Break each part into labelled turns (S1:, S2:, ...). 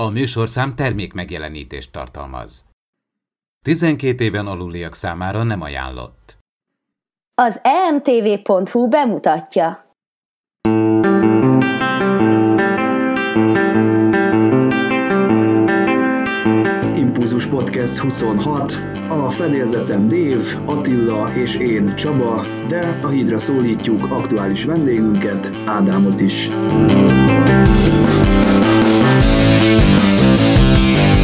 S1: A műsorszám termék megjelenítést tartalmaz. 12 éven aluliak számára nem ajánlott.
S2: Az emtv.hu bemutatja.
S3: Impulzus Podcast 26, a fedélzeten Dév, Attila és én Csaba, de a hídra szólítjuk aktuális vendégünket, Ádámot is. MUZIEK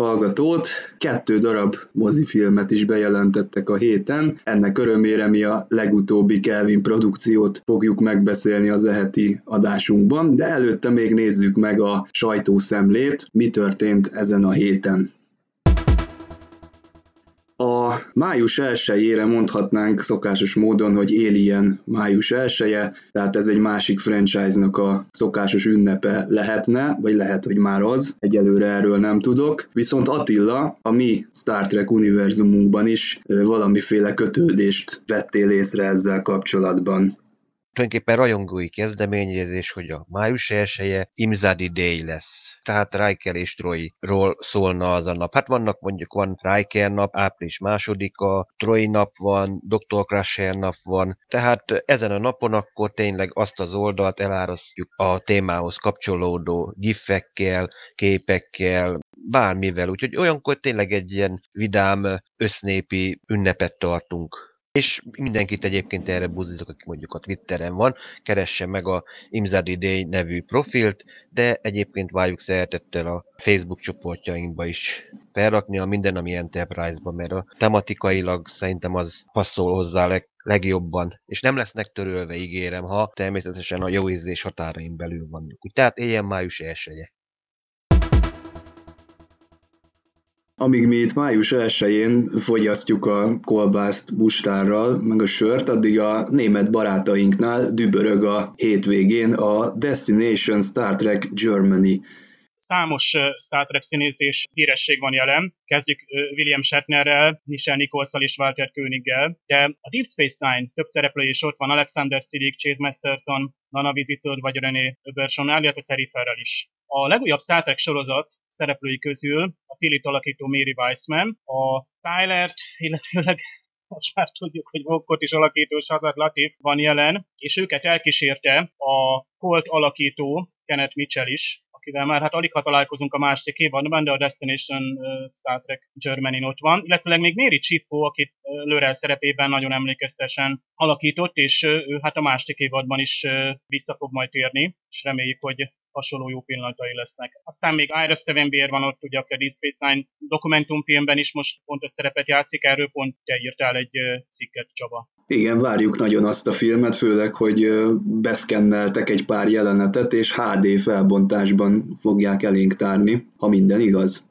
S3: hallgatót! Kettő darab mozifilmet is bejelentettek a héten. Ennek örömére mi a legutóbbi Kelvin produkciót fogjuk megbeszélni az eheti adásunkban, de előtte még nézzük meg a sajtószemlét, mi történt ezen a héten. A május 1 mondhatnánk szokásos módon, hogy Alien május 1 tehát ez egy másik franchise-nak a szokásos ünnepe lehetne, vagy lehet, hogy már az, egyelőre erről nem tudok. Viszont Attila a mi Star Trek univerzumunkban is valamiféle kötődést vettél észre ezzel kapcsolatban.
S4: Tulajdonképpen rajongói kezdeményezés, hogy a május 1 Imzadi Day lesz tehát Riker és Troy-ról szólna az a nap. Hát vannak mondjuk van Riker nap, április másodika, Troy nap van, Dr. Crusher nap van, tehát ezen a napon akkor tényleg azt az oldalt elárasztjuk a témához kapcsolódó gifekkel, képekkel, bármivel, úgyhogy olyankor tényleg egy ilyen vidám, össznépi ünnepet tartunk és mindenkit egyébként erre buzdítok, aki mondjuk a Twitteren van, keresse meg a Imzadi Day nevű profilt, de egyébként várjuk szeretettel a Facebook csoportjainkba is felrakni a Minden, ami Enterprise-ba, mert a tematikailag szerintem az passzol hozzá leg, legjobban, és nem lesznek törölve, ígérem, ha természetesen a jó ízlés határain belül vannak. Úgy, tehát éljen május 1
S3: amíg mi itt május 1-én fogyasztjuk a kolbászt bustárral, meg a sört, addig a német barátainknál dübörög a hétvégén a Destination Star Trek Germany
S5: számos Star Trek színészés híresség van jelen. Kezdjük William Shatnerrel, Michelle nichols és Walter Königgel, de a Deep Space Nine több szereplői is ott van, Alexander Siddig, Chase Masterson, Lana Visitor vagy René Öbersonnál, illetve Terry Farrell is. A legújabb Star Trek sorozat szereplői közül a Tillit alakító Mary Weissman, a Tyler-t, illetőleg most már tudjuk, hogy Vokkot is alakító Shazad Latif van jelen, és őket elkísérte a Colt alakító Kenneth Mitchell is, akivel már hát alig ha találkozunk a másik évadban, de a Destination Star Trek Germany ott van, illetve még Méri Csifó, akit Lörel szerepében nagyon emlékeztesen alakított, és ő hát a másik évadban is vissza fog majd térni, és reméljük, hogy hasonló jó pillanatai lesznek. Aztán még Ira Stevenbier van ott, ugye, a Deep Space Nine dokumentumfilmben is most fontos szerepet játszik, erről pont te írtál egy cikket, Csaba.
S3: Igen, várjuk nagyon azt a filmet, főleg, hogy beszkenneltek egy pár jelenetet, és HD felbontásban fogják elénk tárni, ha minden igaz.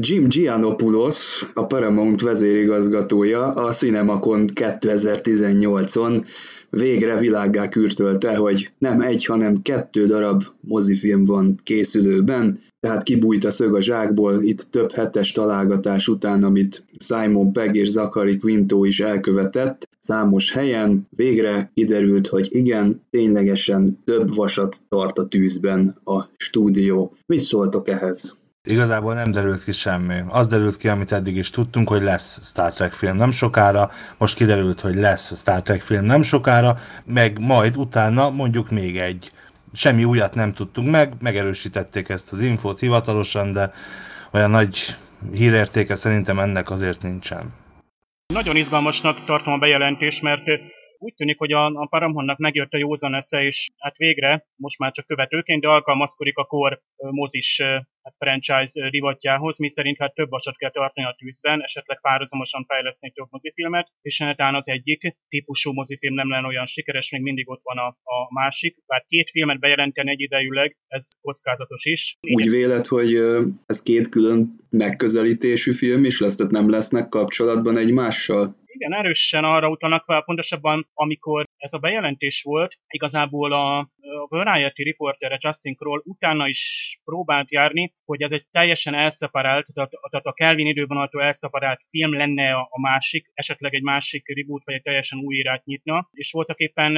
S3: Jim Giannopoulos, a Paramount vezérigazgatója a CinemaCon 2018-on végre világgá kürtölte, hogy nem egy, hanem kettő darab mozifilm van készülőben, tehát kibújt a szög a zsákból, itt több hetes találgatás után, amit Simon Pegg és Zachary Quinto is elkövetett, számos helyen végre kiderült, hogy igen, ténylegesen több vasat tart a tűzben a stúdió. Mit szóltok ehhez?
S6: Igazából nem derült ki semmi. Az derült ki, amit eddig is tudtunk, hogy lesz Star Trek film nem sokára, most kiderült, hogy lesz Star Trek film nem sokára, meg majd utána mondjuk még egy. Semmi újat nem tudtunk meg, megerősítették ezt az infót hivatalosan, de olyan nagy hírértéke szerintem ennek azért nincsen.
S5: Nagyon izgalmasnak tartom a bejelentést, mert úgy tűnik, hogy a, a Paramountnak megjött a józan esze, és hát végre, most már csak követőként, de alkalmazkodik a kor mozis hát franchise rivatjához, mi szerint hát több vasat kell tartani a tűzben, esetleg párhuzamosan fejleszteni több mozifilmet, és netán az egyik típusú mozifilm nem lenne olyan sikeres, még mindig ott van a, a másik. Bár két filmet bejelenteni egyidejűleg, ez kockázatos is.
S3: Úgy vélet, hogy ez két külön megközelítésű film is lesz, tehát nem lesznek kapcsolatban egymással?
S5: Igen, erősen arra utalnak, pontosabban amikor ez a bejelentés volt, igazából a a Variety riportere Justin Kroll utána is próbált járni, hogy ez egy teljesen elszeparált, tehát, a Kelvin idővonaltól elszeparált film lenne a, másik, esetleg egy másik reboot, vagy egy teljesen új írát nyitna, és voltak éppen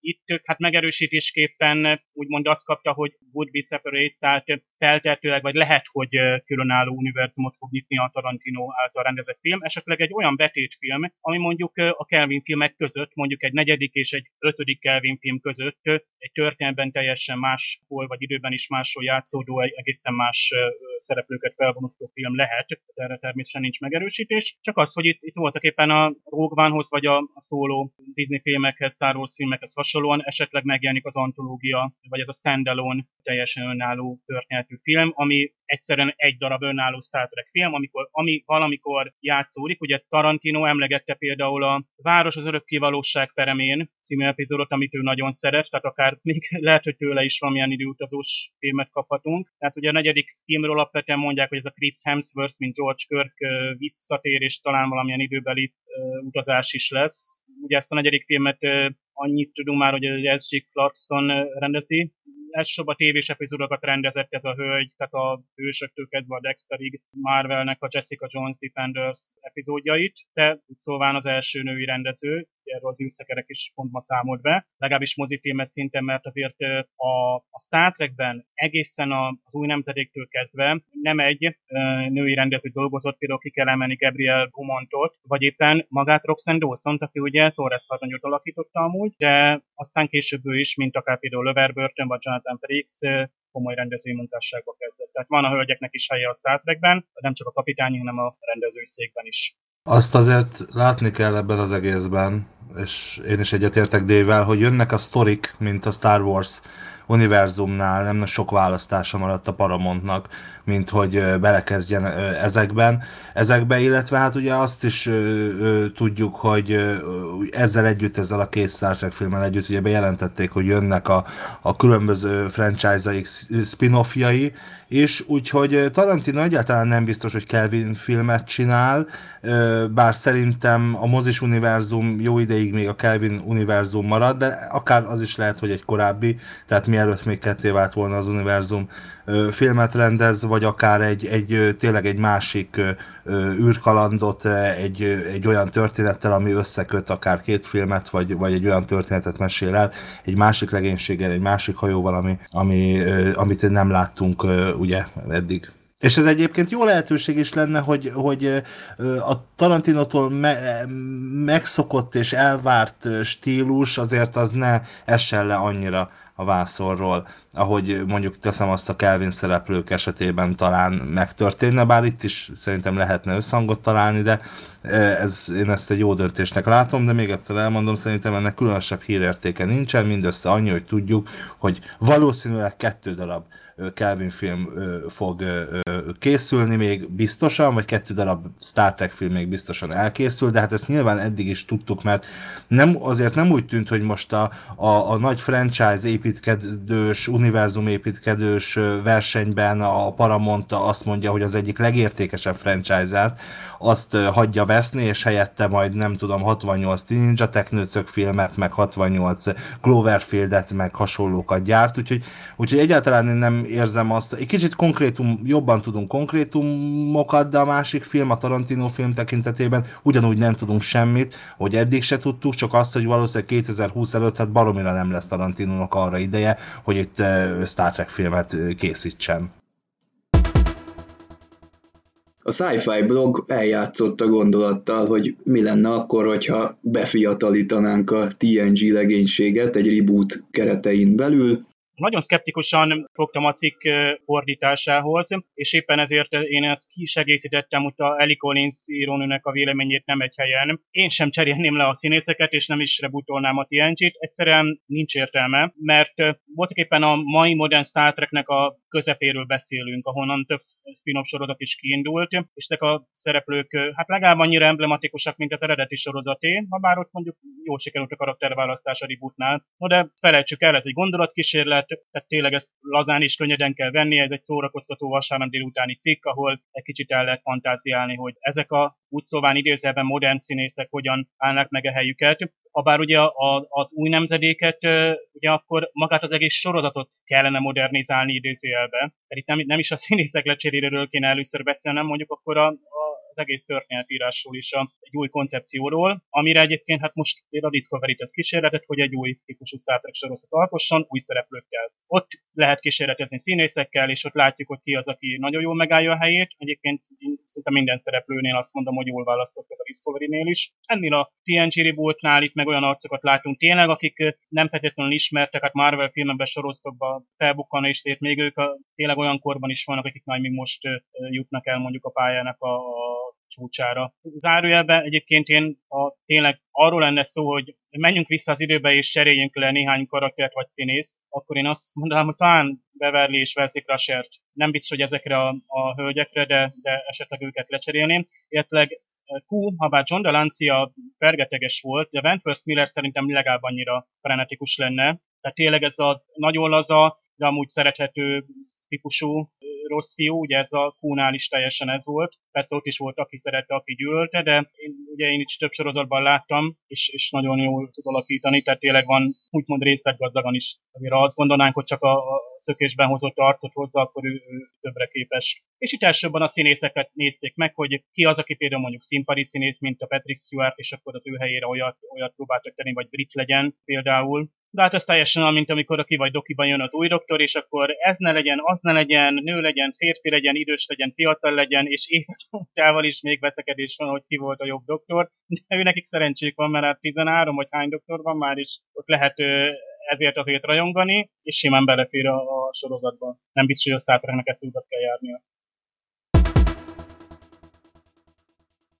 S5: itt hát megerősítésképpen úgymond azt kapta, hogy would be separate, tehát feltehetőleg, vagy lehet, hogy különálló univerzumot fog nyitni a Tarantino által rendezett film, esetleg egy olyan betétfilm, ami mondjuk a Kelvin filmek között, mondjuk egy negyedik és egy ötödik Kelvin film között egy történetben teljesen máshol, vagy időben is máshol játszódó, egy egészen más szereplőket felvonuló film lehet, erre természetesen nincs megerősítés, csak az, hogy itt, itt voltak éppen a Rogue One-hoz, vagy a, a szóló Disney filmekhez, Star Wars filmekhez hasonlóan esetleg megjelenik az antológia, vagy ez a standalone, teljesen önálló történetű film, ami egyszerűen egy darab önálló Star Trek film, amikor, ami valamikor játszódik. Ugye Tarantino emlegette például a Város az örök kivalóság peremén című epizódot, amit ő nagyon szeret, tehát akár még lehet, hogy tőle is valamilyen időutazós filmet kaphatunk. Tehát ugye a negyedik filmről alapvetően mondják, hogy ez a Chris Hemsworth, mint George Kirk visszatér, és talán valamilyen időbeli utazás is lesz. Ugye ezt a negyedik filmet annyit tudunk már, hogy S.G. Clarkson rendezi, elsősorban tévés epizódokat rendezett ez a hölgy, tehát a hősöktől kezdve a Dexterig, Marvelnek a Jessica Jones Defenders epizódjait, de úgy szóván az első női rendező, erről az űrszekerek is pont ma számolt be, legalábbis mozifilmes szinten, mert azért a, a Star Trekben egészen az új nemzedéktől kezdve nem egy női rendező dolgozott, például ki kell emelni Gabriel Beaumontot, vagy éppen magát Roxanne dawson aki ugye Torres hadnagyot alakította amúgy, de aztán később ő is, mint akár például Löver Burton vagy Jonathan Frakes, komoly rendezői munkásságba kezdett. Tehát van a hölgyeknek is helye a Star Trekben, nem csak a kapitányi, hanem a rendezői székben is.
S6: Azt azért látni kell ebben az egészben, és én is egyetértek Dével, hogy jönnek a sztorik, mint a Star Wars univerzumnál nem sok választása maradt a Paramountnak, mint hogy belekezdjen ezekben, ezekbe, illetve hát ugye azt is tudjuk, hogy ezzel együtt, ezzel a két Star Trek filmmel együtt ugye bejelentették, hogy jönnek a, a különböző franchise-aik spin-offjai, és úgyhogy Tarantino egyáltalán nem biztos, hogy Kelvin filmet csinál, bár szerintem a mozis univerzum jó ideig még a Kelvin univerzum marad, de akár az is lehet, hogy egy korábbi, tehát mielőtt még ketté vált volna az univerzum, filmet rendez, vagy akár egy, egy tényleg egy másik űrkalandot egy, egy olyan történettel, ami összeköt akár két filmet, vagy, vagy egy olyan történetet mesél el, egy másik legénységgel, egy másik hajóval, ami, ami, amit nem láttunk ugye eddig. És ez egyébként jó lehetőség is lenne, hogy, hogy a Tarantinotól me, megszokott és elvárt stílus azért az ne essen le annyira a vászorról, ahogy mondjuk teszem azt a Kelvin szereplők esetében talán megtörténne, bár itt is szerintem lehetne összhangot találni, de ez, én ezt egy jó döntésnek látom, de még egyszer elmondom, szerintem ennek különösebb hírértéke nincsen, mindössze annyi, hogy tudjuk, hogy valószínűleg kettő darab Kelvin film fog készülni még biztosan, vagy kettő darab Star Trek film még biztosan elkészül, de hát ezt nyilván eddig is tudtuk, mert nem, azért nem úgy tűnt, hogy most a, a, a nagy franchise építkedős, univerzum építkedős versenyben a Paramount azt mondja, hogy az egyik legértékesebb franchise-át, azt hagyja veszni, és helyette majd nem tudom, 68 Ninja Technőcök filmet, meg 68 Cloverfieldet, meg hasonlókat gyárt, úgyhogy, úgyhogy egyáltalán én nem érzem azt, egy kicsit konkrétum, jobban tudunk konkrétumokat, de a másik film, a Tarantino film tekintetében ugyanúgy nem tudunk semmit, hogy eddig se tudtuk, csak azt, hogy valószínűleg 2020 előtt hát baromira nem lesz Tarantinónak arra ideje, hogy itt Star Trek filmet készítsen.
S3: A Sci-Fi blog eljátszott a gondolattal, hogy mi lenne akkor, hogyha befiatalítanánk a TNG legénységet egy reboot keretein belül,
S5: nagyon szkeptikusan fogtam a cikk fordításához, és éppen ezért én ezt ki hogy a Ellie Collins írónőnek a véleményét nem egy helyen. Én sem cserélném le a színészeket, és nem is rebutolnám a TNG-t. Egyszerűen nincs értelme, mert voltak éppen a mai modern Star Treknek a közepéről beszélünk, ahonnan több spin-off sorozat is kiindult, és ezek a szereplők hát legalább annyira emblematikusak, mint az eredeti sorozaté, ha bár ott mondjuk jól sikerült a karakterválasztás a rebootnál. No de felejtsük el, ez egy gondolatkísérlet, tehát tényleg ezt lazán is könnyeden kell venni, ez egy szórakoztató vasárnap délutáni cikk, ahol egy kicsit el lehet fantáziálni, hogy ezek a úgy szóván idézelben modern színészek hogyan állnak meg a helyüket. Habár ugye a, az új nemzedéket, ugye akkor magát az egész sorozatot kellene modernizálni idézőjelbe. Tehát itt nem, nem is a színészek lecseréléről kéne először beszélnem, mondjuk akkor a, a az egész történetírásról is a, egy új koncepcióról, amire egyébként hát most a Discovery tesz kísérletet, hogy egy új típusú Star Trek sorozat alkosson, új szereplőkkel. Ott lehet kísérletezni színészekkel, és ott látjuk, hogy ki az, aki nagyon jól megállja a helyét. Egyébként szinte minden szereplőnél azt mondom, hogy jól választottak a Discovery-nél is. Ennél a TNG rebootnál itt meg olyan arcokat látunk tényleg, akik nem feltétlenül ismertek, hát Marvel filmben soroztokba felbukkan, és még ők a, tényleg olyan korban is vannak, akik majd még most jutnak el mondjuk a pályának a csúcsára. Zárójelben egyébként én a, tényleg arról lenne szó, hogy menjünk vissza az időbe és cseréljünk le néhány karaktert vagy színészt, akkor én azt mondanám, hogy talán Beverly és Wesley Crusher nem biztos, hogy ezekre a, a hölgyekre, de, de esetleg őket lecserélném. Illetve Q, ha bár John Delancia fergeteges volt, de Wentworth Miller szerintem legalább annyira frenetikus lenne. Tehát tényleg ez a nagyon laza, de amúgy szerethető típusú rossz fiú, ugye ez a Kúnál is teljesen ez volt. Persze ott is volt, aki szerette, aki gyűlölte, de én, ugye én is több sorozatban láttam, és, és nagyon jól tud alakítani, tehát tényleg van úgymond részletgazdagan is. Azért azt gondolnánk, hogy csak a, a szökésben hozott arcot hozza, akkor ő, ő többre képes. És itt elsőbben a színészeket nézték meg, hogy ki az, aki például mondjuk színpadi színész, mint a Patrick Stewart, és akkor az ő helyére olyat, olyat próbáltak tenni, vagy brit legyen például. De hát ez teljesen olyan, mint amikor a ki vagy dokiban jön az új doktor, és akkor ez ne legyen, az ne legyen, nő legyen, férfi legyen, idős legyen, fiatal legyen, és évek is még veszekedés van, hogy ki volt a jobb doktor. De ő nekik szerencsék van, mert hát 13 vagy hány doktor van már is, ott lehet ezért azért rajongani, és simán belefér a, a sorozatba. Nem biztos, hogy a Star Treknek ezt utat kell járnia.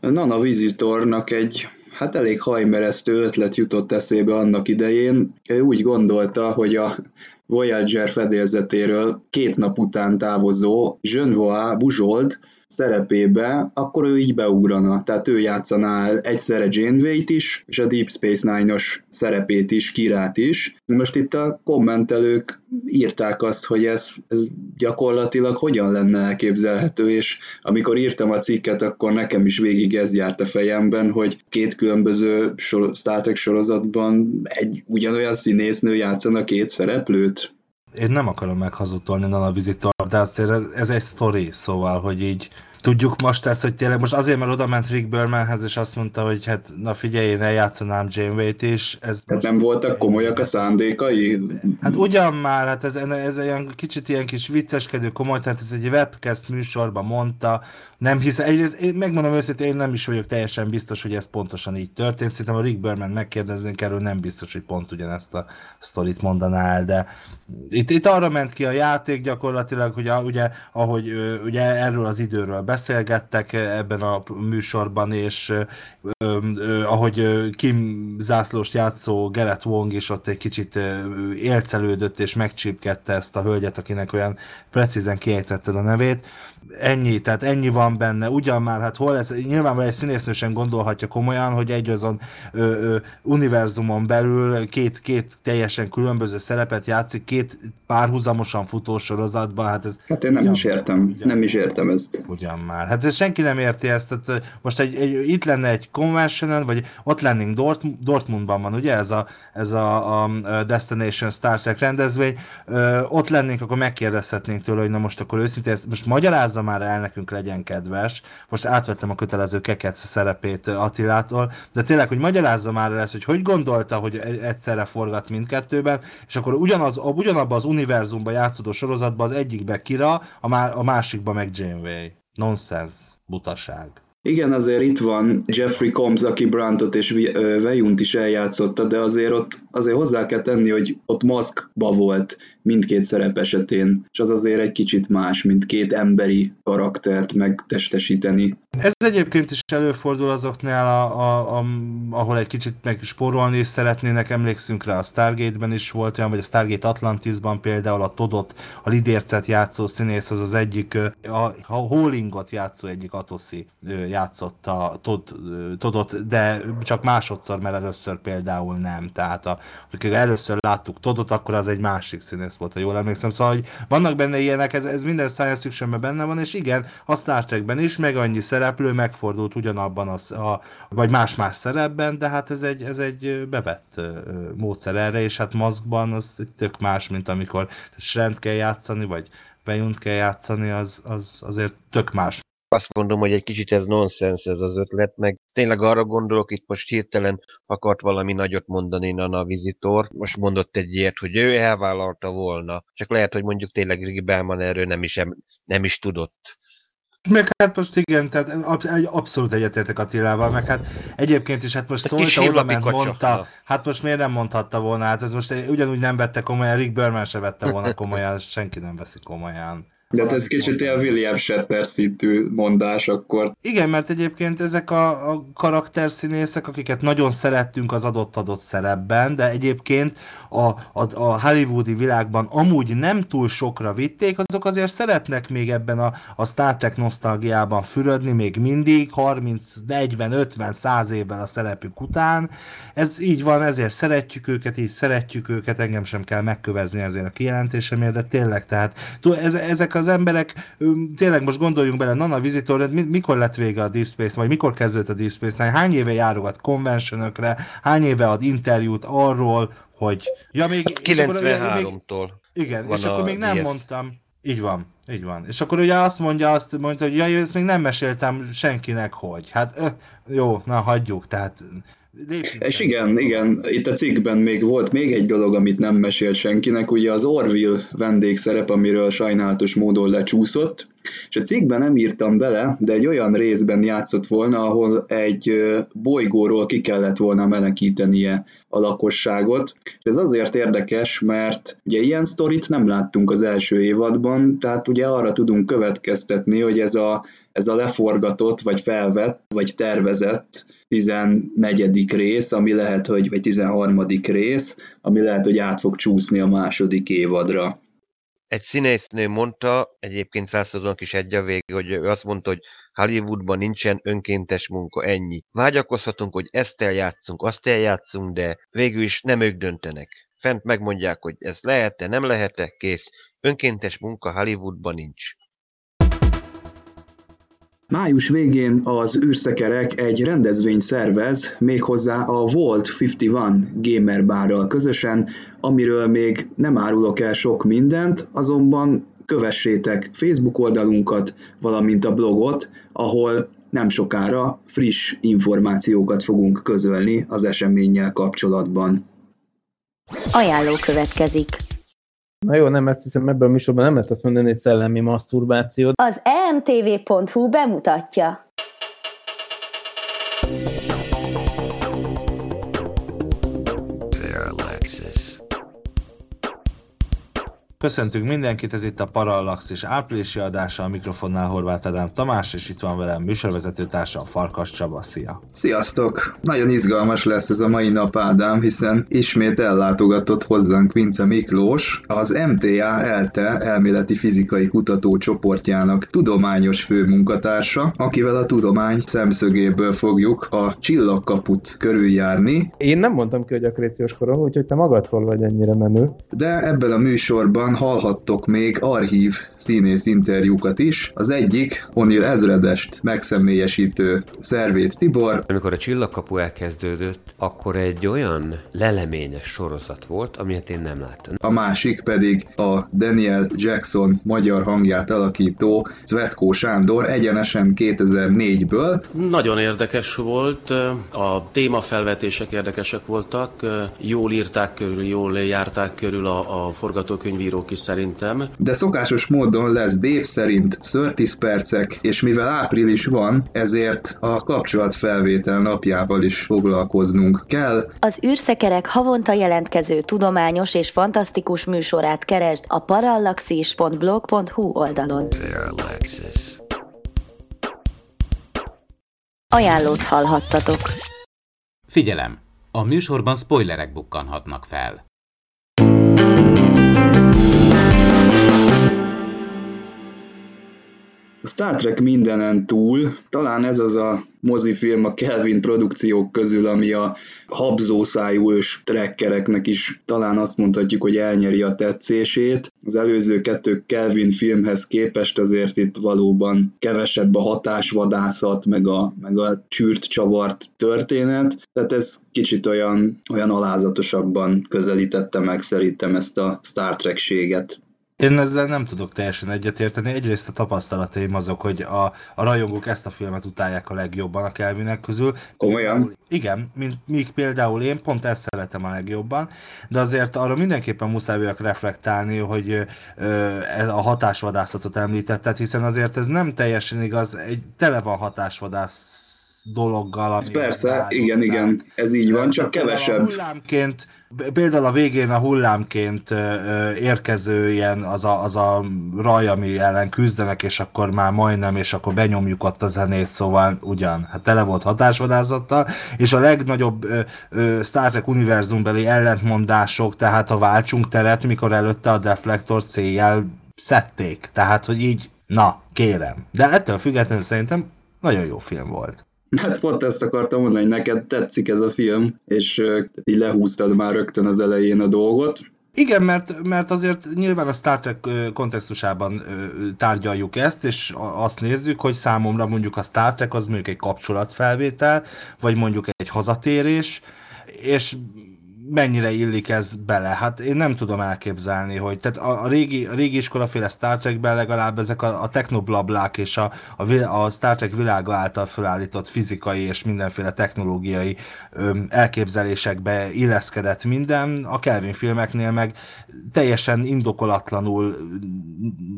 S3: Nana Visitornak egy hát elég hajmeresztő ötlet jutott eszébe annak idején. Ő úgy gondolta, hogy a Voyager fedélzetéről két nap után távozó Genevois Bujold szerepébe, akkor ő így beugrana. Tehát ő játszaná egyszerre Janeway-t is, és a Deep Space Nine-os szerepét is, Kirát is. Most itt a kommentelők írták azt, hogy ez, ez gyakorlatilag hogyan lenne elképzelhető, és amikor írtam a cikket, akkor nekem is végig ez járt a fejemben, hogy két különböző Star Trek sorozatban egy ugyanolyan színésznő játszana két szereplőt
S6: én nem akarom meghazudtolni Nana Visitor, de azért ez egy sztori, szóval, hogy így tudjuk most ezt, hogy tényleg most azért, mert oda ment Rick Bermanhez, és azt mondta, hogy hát na figyelj, én eljátszanám Janeway-t is. Ez
S3: hát nem voltak komolyak a szándékai?
S6: Hát ugyan már, hát ez, ez olyan kicsit ilyen kis vicceskedő komoly, tehát ez egy webcast műsorban mondta, nem hiszem, egyrészt én megmondom őszintén, én nem is vagyok teljesen biztos, hogy ez pontosan így történt, szerintem a Rick Berman megkérdeznénk erről, nem biztos, hogy pont ugyanezt a sztorit mondaná el, de itt, itt arra ment ki a játék gyakorlatilag, hogy a, ugye, ahogy ugye erről az időről beszélgettek ebben a műsorban, és ö, ö, ahogy Kim zászlós játszó Gerett Wong is ott egy kicsit élcelődött és megcsípkedte ezt a hölgyet, akinek olyan precízen kiejtetted a nevét, ennyi, tehát ennyi van benne, ugyan már, hát hol ez, nyilvánvalóan egy színésznő sem gondolhatja komolyan, hogy egy azon ö, ö, univerzumon belül két, két teljesen különböző szerepet játszik, két párhuzamosan futó sorozatban, hát ez...
S3: Hát én nem ugyan, is értem, ugyan, nem is értem ezt.
S6: Ugyan már, hát ez senki nem érti ezt, tehát most egy, egy, itt lenne egy convention vagy ott lennénk Dort, Dortmundban van, ugye, ez a, ez a, a Destination Star Trek rendezvény, ö, ott lennénk, akkor megkérdezhetnénk tőle, hogy na most akkor őszintén, ezt most magyarázza magyarázza már el nekünk, legyen kedves. Most átvettem a kötelező kekec szerepét Attilától, de tényleg, hogy magyarázza már el ezt, hogy hogy gondolta, hogy e- egyszerre forgat mindkettőben, és akkor ugyanaz, ugyanabban az univerzumban játszódó sorozatban az egyikbe Kira, a, má, a másikba meg Janeway. Nonsense, butaság.
S3: Igen, azért itt van Jeffrey Combs, aki Brantot és Vejunt is eljátszotta, de azért ott azért hozzá kell tenni, hogy ott maszkba volt mindkét szerep esetén, és az azért egy kicsit más, mint két emberi karaktert megtestesíteni.
S6: Ez egyébként is előfordul azoknál, a, a, a, ahol egy kicsit meg spórolni is szeretnének, emlékszünk rá a Stargate-ben is volt olyan, vagy a Stargate Atlantisban például a Todot, a Lidércet játszó színész, az az egyik, a, a Holingot játszó egyik Atoszi játszotta Tod, Todot, de csak másodszor, mert először például nem. Tehát a, amikor először láttuk Todot, akkor az egy másik színész volt, ha jól emlékszem. Szóval, hogy vannak benne ilyenek, ez, ez minden science fictionben benne van, és igen, a Star Trekben is, meg annyi szereplő megfordult ugyanabban a, a vagy más-más szerepben, de hát ez egy, ez egy bevett módszer erre, és hát maszkban az tök más, mint amikor Srend kell játszani, vagy Bejunt kell játszani, az, az azért tök más
S4: azt mondom, hogy egy kicsit ez nonsens ez az ötlet, meg tényleg arra gondolok, itt most hirtelen akart valami nagyot mondani Nana Visitor, most mondott egy ilyet, hogy ő elvállalta volna, csak lehet, hogy mondjuk tényleg Rick Bellman erről nem is, nem is tudott.
S6: Meg hát most igen, tehát abszolút egyetértek Attilával, meg hát egyébként is hát most szólta, oda ment, mondta, hát most miért nem mondhatta volna, hát ez most ugyanúgy nem vette komolyan, Rick Berman se vette volna komolyan, senki nem veszi komolyan.
S3: De hát ez kicsit ilyen William Shatner szintű mondás akkor.
S6: Igen, mert egyébként ezek a, a karakterszínészek, akiket nagyon szerettünk az adott-adott szerepben, de egyébként a, a, a hollywoodi világban amúgy nem túl sokra vitték, azok azért szeretnek még ebben a, a Star Trek nosztalgiában fürödni még mindig, 30, 40, 50, 100 évvel a szerepük után. Ez így van, ezért szeretjük őket, így szeretjük őket, engem sem kell megkövezni ezért a kijelentésemért, de tényleg, tehát ezek az emberek, tényleg most gondoljunk bele, Nana Visitor, mikor lett vége a Deep Space, vagy mikor kezdődött a Deep Space Nine, hány éve járogat konvencionökre, hány éve ad interjút arról, hogy...
S4: Ja, még, 93-tól.
S6: Igen, és akkor még nem mondtam, így van, így van. És akkor ugye azt mondja, azt mondta, hogy jaj, ezt még nem meséltem senkinek, hogy. Hát ö, jó, na hagyjuk, tehát
S3: Lépjünk És igen, igen, itt a cikkben még volt még egy dolog, amit nem mesélt senkinek, ugye az Orville vendégszerep, amiről sajnálatos módon lecsúszott, és a cikkben nem írtam bele, de egy olyan részben játszott volna, ahol egy bolygóról ki kellett volna menekítenie a lakosságot. És ez azért érdekes, mert ugye ilyen sztorit nem láttunk az első évadban, tehát ugye arra tudunk következtetni, hogy ez a, ez a leforgatott, vagy felvett, vagy tervezett 14. rész, ami lehet, hogy, vagy 13. rész, ami lehet, hogy át fog csúszni a második évadra.
S4: Egy színésznő mondta, egyébként százszornak is egy a vég, hogy ő azt mondta, hogy Hollywoodban nincsen önkéntes munka, ennyi. Vágyakozhatunk, hogy ezt eljátszunk, azt eljátszunk, de végül is nem ők döntenek. Fent megmondják, hogy ez lehet-e, nem lehet-e, kész. Önkéntes munka Hollywoodban nincs.
S3: Május végén az űrszekerek egy rendezvényt szervez, méghozzá a Vault 51 Gamer Bárral közösen, amiről még nem árulok el sok mindent, azonban kövessétek Facebook oldalunkat, valamint a blogot, ahol nem sokára friss információkat fogunk közölni az eseménnyel kapcsolatban.
S2: Ajánló következik.
S7: Na jó, nem ezt hiszem, ebben a műsorban nem lehet azt mondani, hogy szellemi maszturbáció.
S2: Az emtv.hu bemutatja.
S6: Köszöntünk mindenkit, ez itt a Parallax és áprilisi adása, a mikrofonnál Horváth Ádám Tamás, és itt van velem műsorvezető társam Farkas Csaba, szia!
S3: Sziasztok! Nagyon izgalmas lesz ez a mai nap, Ádám, hiszen ismét ellátogatott hozzánk Vince Miklós, az MTA ELTE elméleti fizikai kutatócsoportjának tudományos főmunkatársa, akivel a tudomány szemszögéből fogjuk a csillagkaput körüljárni.
S7: Én nem mondtam ki, hogy a kréciós korom, úgyhogy te magadról vagy ennyire menő.
S3: De ebben a műsorban során hallhattok még archív színész interjúkat is. Az egyik Onil ezredest megszemélyesítő Szervét Tibor.
S8: Amikor a csillagkapu elkezdődött, akkor egy olyan leleményes sorozat volt, amit én nem láttam.
S3: A másik pedig a Daniel Jackson magyar hangját alakító Zvetkó Sándor egyenesen 2004-ből.
S9: Nagyon érdekes volt, a témafelvetések érdekesek voltak, jól írták körül, jól járták körül a, a forgatókönyvíró is szerintem.
S3: De szokásos módon lesz Dave szerint 30 percek, és mivel április van, ezért a kapcsolatfelvétel napjával is foglalkoznunk kell.
S2: Az űrszekerek havonta jelentkező tudományos és fantasztikus műsorát keresd a parallaxis.blog.hu oldalon. Ajánlót hallhattatok.
S1: Figyelem! A műsorban spoilerek bukkanhatnak fel.
S3: A Star Trek mindenen túl, talán ez az a mozifilm a Kelvin produkciók közül, ami a habzószájús trekkereknek is talán azt mondhatjuk, hogy elnyeri a tetszését. Az előző kettő Kelvin filmhez képest azért itt valóban kevesebb a hatásvadászat, meg a, meg a csűrt csavart történet, tehát ez kicsit olyan, olyan alázatosabban közelítette meg szerintem ezt a Star Trek-séget.
S6: Én ezzel nem tudok teljesen egyetérteni. Egyrészt a tapasztalataim azok, hogy a, a rajongók ezt a filmet utálják a legjobban a Kelvinek közül.
S3: Komolyan?
S6: Igen, mint, míg például én pont ezt szeretem a legjobban, de azért arra mindenképpen muszáj vagyok reflektálni, hogy ö, a hatásvadászatot említetted, hiszen azért ez nem teljesen igaz, egy tele van hatásvadász dologgal.
S3: Ez persze, igen, igen, ez így van, csak kevesebb.
S6: Hullámként Például a végén a hullámként érkező ilyen az a, az a raj, ami ellen küzdenek, és akkor már majdnem, és akkor benyomjuk ott a zenét, szóval ugyan, hát tele volt hatásvadászattal, és a legnagyobb Star Trek univerzumbeli ellentmondások, tehát a váltsunk teret, mikor előtte a deflektor céljel szedték, tehát hogy így, na, kérem. De ettől függetlenül szerintem nagyon jó film volt.
S3: Hát pont ezt akartam mondani, hogy neked tetszik ez a film, és így lehúztad már rögtön az elején a dolgot.
S6: Igen, mert, mert azért nyilván a Star Trek kontextusában tárgyaljuk ezt, és azt nézzük, hogy számomra mondjuk a Star Trek az mondjuk egy kapcsolatfelvétel, vagy mondjuk egy hazatérés, és mennyire illik ez bele? Hát én nem tudom elképzelni, hogy tehát a, a, régi, a régi iskolaféle Star Trekben legalább ezek a, a technoblablák és a, a, a Star Trek világa által felállított fizikai és mindenféle technológiai ö, elképzelésekbe illeszkedett minden, a Kelvin filmeknél meg teljesen indokolatlanul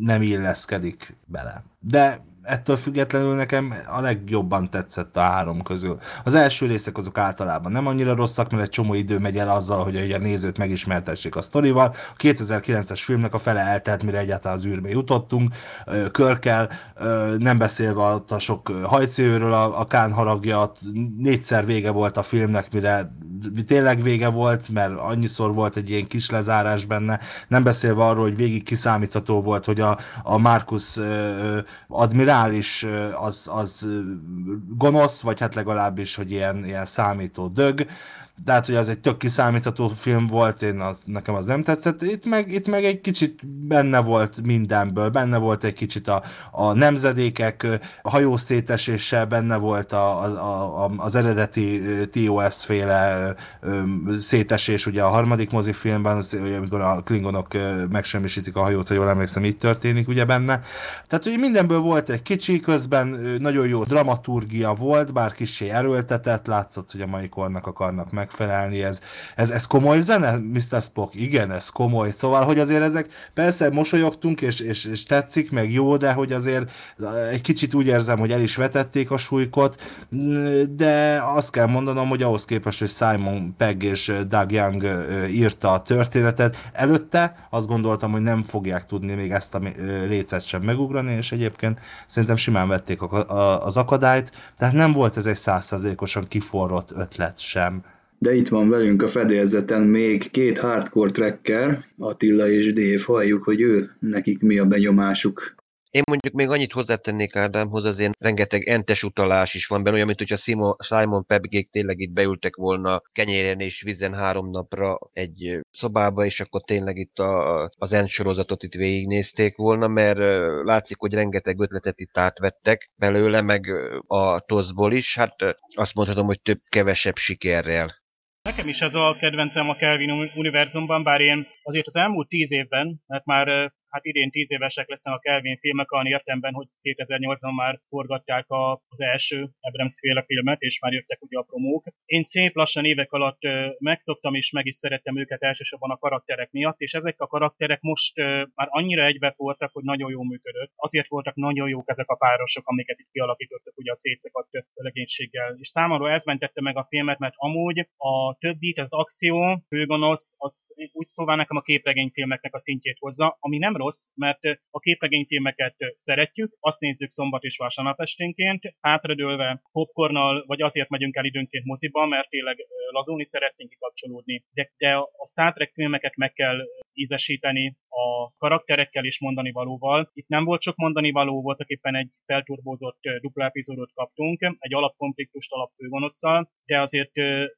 S6: nem illeszkedik bele. De ettől függetlenül nekem a legjobban tetszett a három közül. Az első részek azok általában nem annyira rosszak, mert egy csomó idő megy el azzal, hogy a nézőt megismertessék a sztorival. A 2009-es filmnek a fele eltelt, mire egyáltalán az űrbe jutottunk, körkel, nem beszélve a sok hajcőről, a, a Kán haragja, négyszer vége volt a filmnek, mire tényleg vége volt, mert annyiszor volt egy ilyen kis lezárás benne, nem beszélve arról, hogy végig kiszámítható volt, hogy a, a Markus admirál reális az, az gonosz, vagy hát legalábbis, hogy ilyen, ilyen számító dög, de hát, hogy az egy tök kiszámítható film volt, én az, nekem az nem tetszett. Itt meg, itt meg egy kicsit benne volt mindenből, benne volt egy kicsit a, a nemzedékek a hajó széteséssel, benne volt a, a, a, az eredeti TOS féle szétesés, ugye a harmadik mozifilmben, az, amikor a klingonok megsemmisítik a hajót, ha jól emlékszem, így történik ugye benne. Tehát, hogy mindenből volt egy kicsi, közben nagyon jó dramaturgia volt, bár kicsi erőltetett, látszott, hogy a mai kornak akarnak meg megfelelni. Ez, ez, ez komoly zene, Mr. Spock? Igen, ez komoly. Szóval, hogy azért ezek persze mosolyogtunk, és, és, és tetszik, meg jó, de hogy azért egy kicsit úgy érzem, hogy el is vetették a súlykot, de azt kell mondanom, hogy ahhoz képest, hogy Simon Pegg és Doug Young írta a történetet, előtte azt gondoltam, hogy nem fogják tudni még ezt a lécet sem megugrani, és egyébként szerintem simán vették az akadályt, tehát nem volt ez egy százszerzékosan kiforrott ötlet sem
S3: de itt van velünk a fedélzeten még két hardcore tracker, Attila és Dave, halljuk, hogy ő, nekik mi a benyomásuk.
S4: Én mondjuk még annyit hozzátennék Ádámhoz, azért rengeteg entes utalás is van benne, olyan, mint hogyha Simon, Pebgék tényleg itt beültek volna kenyéren és vizen három napra egy szobába, és akkor tényleg itt a, az Ent sorozatot itt végignézték volna, mert látszik, hogy rengeteg ötletet itt átvettek belőle, meg a TOSZ-ból is, hát azt mondhatom, hogy több-kevesebb sikerrel.
S5: Nekem is ez a kedvencem a Kelvin univerzumban, bár én azért az elmúlt tíz évben, mert már hát idén tíz évesek lesznek a Kelvin filmek, olyan értemben, hogy 2008-ban már forgatták a, az első Abrams féle filmet, és már jöttek ugye a promók. Én szép lassan évek alatt megszoktam, és meg is szerettem őket elsősorban a karakterek miatt, és ezek a karakterek most már annyira egybe voltak, hogy nagyon jól működött. Azért voltak nagyon jók ezek a párosok, amiket itt kialakítottak ugye a cécekat legénységgel. És számomra ez mentette meg a filmet, mert amúgy a többi, az akció, főgonosz, az úgy szóval nekem a képregényfilmeknek a szintjét hozza, ami nem rossz, mert a képregényfilmeket szeretjük, azt nézzük szombat és vasárnap esténként, hátradőlve popcornnal, vagy azért megyünk el időnként moziba, mert tényleg lazulni szeretnénk kikapcsolódni. De, de a Star Trek filmeket meg kell ízesíteni a karakterekkel és mondani valóval. Itt nem volt sok mondani való, voltak éppen egy felturbózott dupla epizódot kaptunk, egy alapkonfliktust alapfőgonosszal, de azért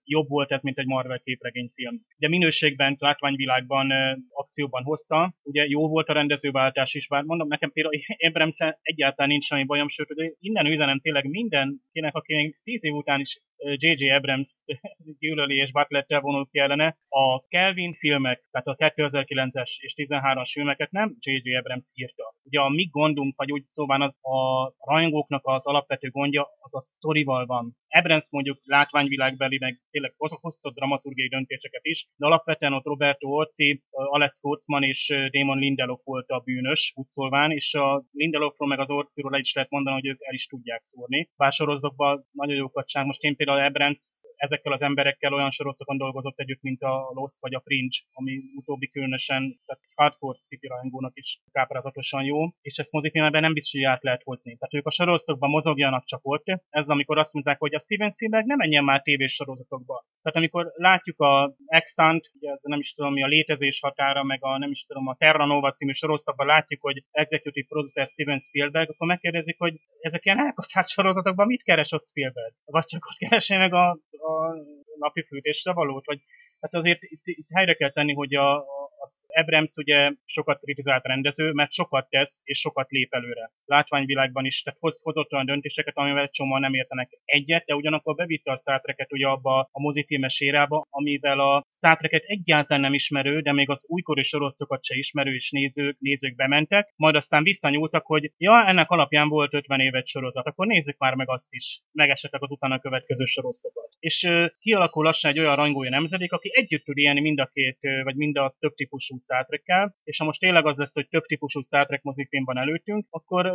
S5: jobb volt ez, mint egy Marvel képregényfilm. De minőségben, látványvilágban, akcióban hozta. Ugye jó volt a rendezőváltás is, bár mondom, nekem például Abrams egyáltalán nincs semmi bajom, sőt, hogy innen üzenem tényleg mindenkinek, aki még tíz év után is J.J. Abrams gyűlöli és Bartlett-tel vonul ki ellene. A Kelvin filmek, tehát a 2009-es és 13-as filmeket nem J.J. Abrams írta. Ugye a mi gondunk, vagy úgy szóval az a rajongóknak az alapvető gondja, az a sztorival van. Abrams mondjuk látványvilágbeli, meg tényleg hoztott dramaturgiai döntéseket is, de alapvetően ott Roberto Orci, Alex Kurtzman és Damon Lindelof volt a bűnös, úgy szólván, és a Lindelofról meg az Orciról is lehet mondani, hogy ők el is tudják szúrni. Bár sorozatokban nagyon jókat csinál. Most én például Abrams ezekkel az emberekkel olyan sorozatokon dolgozott együtt, mint a Lost vagy a Fringe, ami utóbbi különösen, tehát hardcore city rajongónak is káprázatosan jó, és ezt mozifilmben nem biztos, hogy át lehet hozni. Tehát ők a sorozatokban mozogjanak csak ott, ez amikor azt mondták, hogy a Steven Spielberg nem menjen már tévés sorozatokba. Tehát amikor látjuk a Extant, ugye ez nem is tudom mi a létezés határa, meg a nem is tudom a Terra Nova című sorozatokban látjuk, hogy executive producer Steven Spielberg, akkor megkérdezik, hogy ezek ilyen elkaszállt sorozatokban mit keres ott Spielberg? Vagy csak ott keresi meg a, a napi fűtésre valót? Vagy hát azért itt, itt helyre kell tenni, hogy a, a az Abrams ugye sokat kritizált rendező, mert sokat tesz és sokat lép előre. Látványvilágban is, tehát hoz, hozott olyan döntéseket, amivel csomóan nem értenek egyet, de ugyanakkor bevitte a Star Trek-et ugye abba a mozifilmes érába, amivel a Star Trek-et egyáltalán nem ismerő, de még az újkori sorozatokat se ismerő és nézők, nézők bementek, majd aztán visszanyúltak, hogy ja, ennek alapján volt 50 évet sorozat, akkor nézzük már meg azt is, meg esetleg az utána következő sorozatokat. És uh, kialakul lassan egy olyan rangolja nemzedék, aki együtt tud élni mind a két, vagy mind a több típus típusú Star Trek-kel, és ha most tényleg az lesz, hogy több típusú Star Trek mozifilmben előttünk, akkor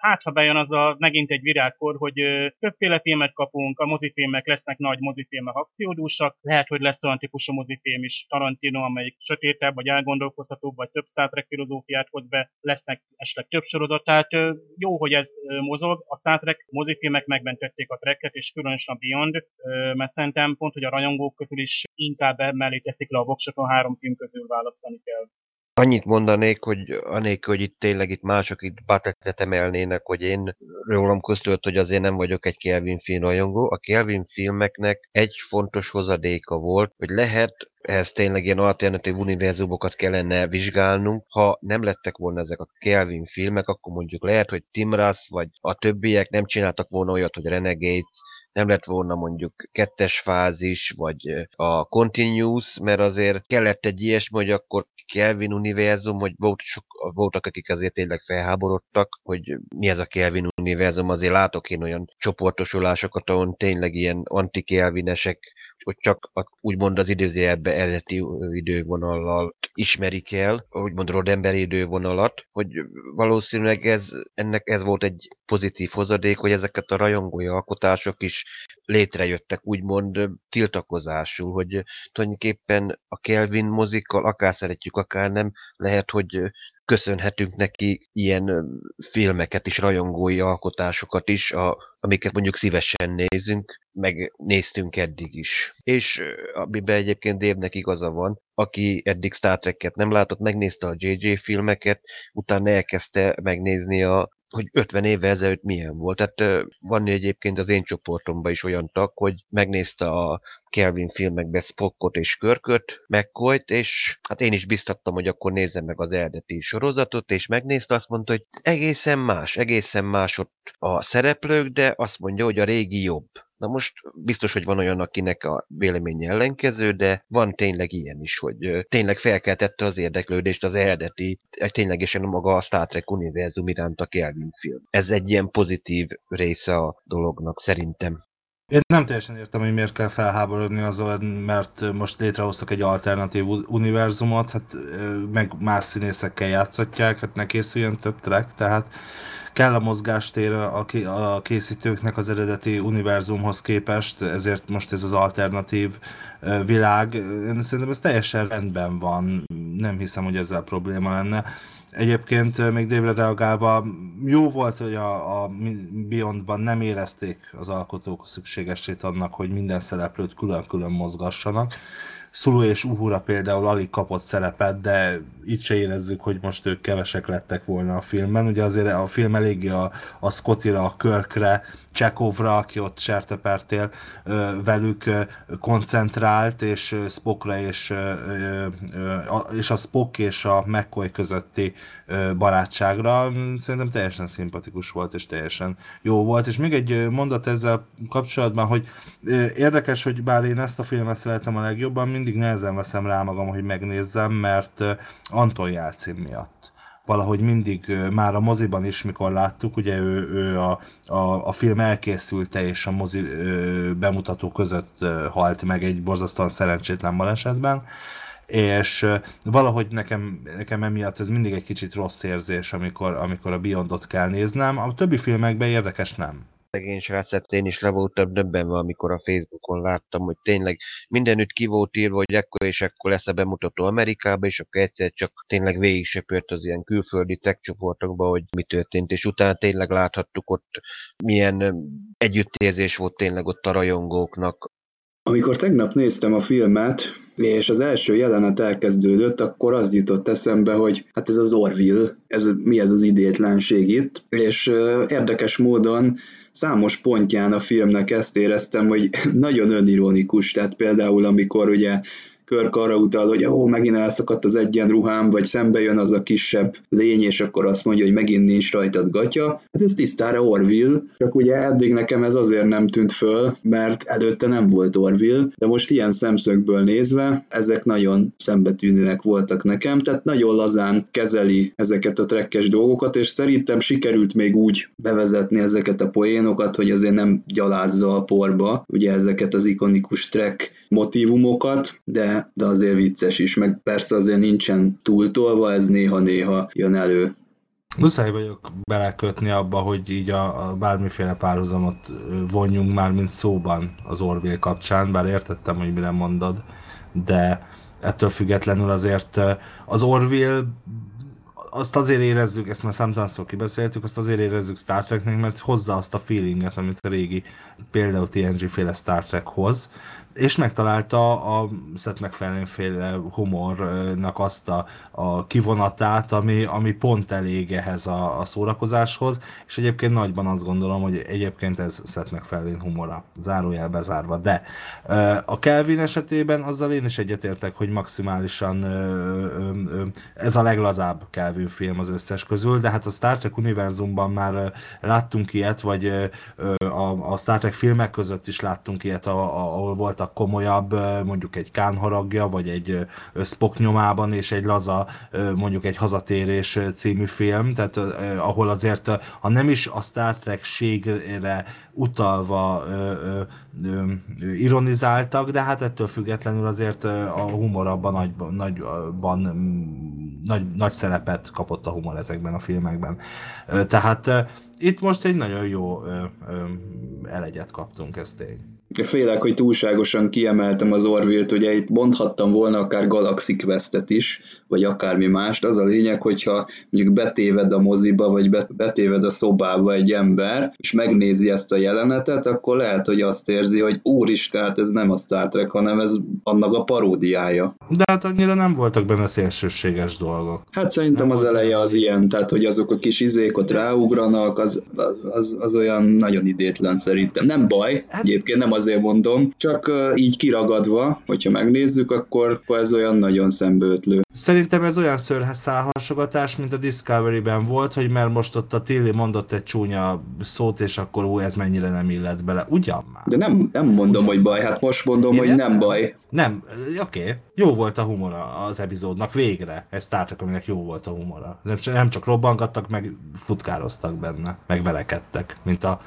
S5: hát ha bejön az a megint egy virágkor, hogy többféle filmet kapunk, a mozifilmek lesznek nagy mozifilmek akciódúsak, lehet, hogy lesz olyan típusú mozifilm is, Tarantino, amelyik sötétebb, vagy elgondolkozhatóbb, vagy több Star Trek filozófiát hoz be, lesznek esetleg több sorozat, tehát jó, hogy ez mozog, a Star Trek mozifilmek megmentették a trekket, és különösen a Beyond, mert szerintem pont, hogy a rajongók közül is inkább mellé teszik le a voksot a három film közül választani kell.
S4: Annyit mondanék, hogy anélkül, hogy itt tényleg itt mások itt batettet emelnének, hogy én rólam köztült, hogy azért nem vagyok egy Kelvin film rajongó. A Kelvin filmeknek egy fontos hozadéka volt, hogy lehet ehhez tényleg ilyen alternatív univerzumokat kellene vizsgálnunk. Ha nem lettek volna ezek a Kelvin filmek, akkor mondjuk lehet, hogy Tim Russ vagy a többiek nem csináltak volna olyat, hogy Renegades, nem lett volna mondjuk kettes fázis, vagy a Continuous, mert azért kellett egy ilyesmi, hogy akkor Kelvin univerzum, hogy volt sok, voltak, akik azért tényleg felháborodtak, hogy mi ez a Kelvin univerzum, azért látok én olyan csoportosulásokat, ahol tényleg ilyen anti-kelvinesek hogy csak a, úgymond az időzőjelbe eredeti idővonallal ismerik el, úgymond rodemberi idővonalat, hogy valószínűleg ez, ennek ez volt egy pozitív hozadék, hogy ezeket a rajongói alkotások is létrejöttek úgymond tiltakozásul, hogy tulajdonképpen a Kelvin mozikkal akár szeretjük, akár nem, lehet, hogy köszönhetünk neki ilyen filmeket is, rajongói alkotásokat is, a, amiket mondjuk szívesen nézünk, meg néztünk eddig is. És amiben egyébként Dévnek igaza van, aki eddig Star Trek-et nem látott, megnézte a JJ filmeket, utána elkezdte megnézni a hogy 50 évvel ezelőtt milyen volt. Tehát van egyébként az én csoportomban is olyan tag, hogy megnézte a Kelvin filmekbe Spockot és Körköt, McCoy-t, és hát én is biztattam, hogy akkor nézzem meg az eredeti sorozatot, és megnézte, azt mondta, hogy egészen más, egészen más ott a szereplők, de azt mondja, hogy a régi jobb. Na most biztos, hogy van olyan, akinek a véleménye ellenkező, de van tényleg ilyen is, hogy tényleg felkeltette az érdeklődést az eredeti, ténylegesen maga a Star Trek univerzum iránt a Kelvin film. Ez egy ilyen pozitív része a dolognak szerintem.
S6: Én nem teljesen értem, hogy miért kell felháborodni azon, mert most létrehoztak egy alternatív univerzumot, hát meg más színészekkel játszatják, hát ne készüljön több track, tehát kell a mozgástér a készítőknek az eredeti univerzumhoz képest, ezért most ez az alternatív világ. Én szerintem ez teljesen rendben van, nem hiszem, hogy ezzel probléma lenne. Egyébként még Dévre reagálva, jó volt, hogy a, a Beyondban nem érezték az alkotók szükségesét annak, hogy minden szereplőt külön-külön mozgassanak. Szulu és Uhura például alig kapott szerepet, de itt se érezzük, hogy most ők kevesek lettek volna a filmben. Ugye azért a film eléggé a, a Scottira, a Körkre, Csekovra, aki ott sertepertél velük koncentrált, és Spockra és, és a Spock és a McCoy közötti barátságra szerintem teljesen szimpatikus volt, és teljesen jó volt. És még egy mondat ezzel kapcsolatban, hogy érdekes, hogy bár én ezt a filmet szeretem a legjobban, mindig nehezen veszem rá magam, hogy megnézzem, mert Anton Jelcin miatt valahogy mindig már a moziban is, mikor láttuk, ugye ő, ő a, a, a film elkészülte és a mozi bemutató között halt meg egy borzasztóan szerencsétlen balesetben, és valahogy nekem, nekem emiatt ez mindig egy kicsit rossz érzés, amikor, amikor a Beyondot kell néznem. A többi filmekben érdekes nem
S4: szegény srácet én is le voltam döbbenve, amikor a Facebookon láttam, hogy tényleg mindenütt ki volt írva, hogy ekkor és ekkor lesz a bemutató Amerikába, és akkor egyszer csak tényleg végig söpört az ilyen külföldi tech csoportokba, hogy mi történt, és utána tényleg láthattuk ott, milyen együttérzés volt tényleg ott a rajongóknak.
S3: Amikor tegnap néztem a filmet, és az első jelenet elkezdődött, akkor az jutott eszembe, hogy hát ez az Orville, ez, mi ez az idétlenség itt, és érdekes módon számos pontján a filmnek ezt éreztem, hogy nagyon önironikus, tehát például amikor ugye Körk arra utal, hogy ó, megint elszakadt az egyenruhám, vagy szembe jön az a kisebb lény, és akkor azt mondja, hogy megint nincs rajtad gatya. Hát ez tisztára Orville, csak ugye eddig nekem ez azért nem tűnt föl, mert előtte nem volt Orville, de most ilyen szemszögből nézve, ezek nagyon szembetűnőek voltak nekem, tehát nagyon lazán kezeli ezeket a trekkes dolgokat, és szerintem sikerült még úgy bevezetni ezeket a poénokat, hogy azért nem gyalázza a porba, ugye ezeket az ikonikus track motivumokat, de de, azért vicces is, meg persze azért nincsen túltolva, ez néha-néha jön elő.
S6: Muszáj vagyok belekötni abba, hogy így a, a bármiféle párhuzamot vonjunk már, mint szóban az Orville kapcsán, bár értettem, hogy mire mondod, de ettől függetlenül azért az Orville azt azért érezzük, ezt már számtalanszor kibeszéltük, azt azért érezzük Star Treknek, mert hozza azt a feelinget, amit a régi, például TNG féle Star Trek hoz, és megtalálta a Seth MacFarlane féle humornak azt a, a kivonatát, ami, ami pont elég ehhez a, a szórakozáshoz, és egyébként nagyban azt gondolom, hogy egyébként ez Seth MacFarlane humora, zárójel bezárva, de a Kelvin esetében azzal én is egyetértek, hogy maximálisan ez a leglazább Kelvin film az összes közül, de hát a Star Trek univerzumban már láttunk ilyet, vagy a, a Star Trek filmek között is láttunk ilyet, ahol voltak voltak komolyabb, mondjuk egy Kán haragja, vagy egy Spock nyomában, és egy laza, mondjuk egy hazatérés című film, tehát ahol azért, ha nem is a Star Trek-ségre utalva ironizáltak, de hát ettől függetlenül azért a humor abban nagy, nagyban nagy, nagy szerepet kapott a humor ezekben a filmekben. Tehát itt most egy nagyon jó elegyet kaptunk, ez tény.
S3: Félek, hogy túlságosan kiemeltem az Orville-t, ugye itt mondhattam volna akár Galaxy Quest-et is, vagy akármi mást. Az a lényeg, hogyha mondjuk betéved a moziba, vagy betéved a szobába egy ember, és megnézi ezt a jelenetet, akkor lehet, hogy azt érzi, hogy úristen, hát ez nem a Star Trek, hanem ez annak a paródiája.
S6: De hát annyira nem voltak benne szélsőséges dolgok.
S3: Hát szerintem nem az eleje az ilyen, tehát hogy azok a kis izék ott ráugranak, az, az, az, az olyan nagyon idétlen szerintem. Nem baj, hát... egyébként nem az azért mondom, csak így kiragadva, hogyha megnézzük, akkor ez olyan nagyon szembeötlő.
S6: Szerintem ez olyan szőrszálhasogatás, mint a Discovery-ben volt, hogy mert most ott a Tilly mondott egy csúnya szót, és akkor ú, ez mennyire nem illet bele. Ugyan már?
S3: De nem, nem mondom, Ugyan. hogy baj, hát most mondom, Én hogy nem, nem baj.
S6: Nem, oké. Okay. Jó volt a humora az epizódnak, végre. Ez Star Trek, aminek jó volt a humora. Nem, nem csak robbangattak, meg futkároztak benne, meg velekedtek, mint a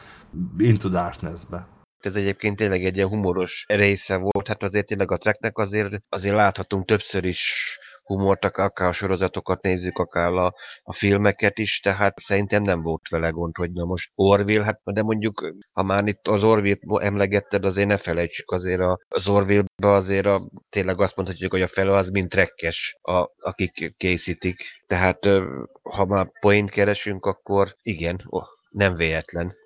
S6: Into Darkness-be
S4: ez egyébként tényleg egy ilyen humoros része volt, hát azért tényleg a treknek azért, azért láthatunk többször is humort, akár a sorozatokat nézzük, akár a, a filmeket is, tehát szerintem nem volt vele gond, hogy na most Orville, hát de mondjuk, ha már itt az Orville-t emlegetted, azért ne felejtsük azért a, az Orville-be azért a, tényleg azt mondhatjuk, hogy a fele az mind trekkes, a, akik készítik. Tehát ha már point keresünk, akkor igen, oh, nem véletlen.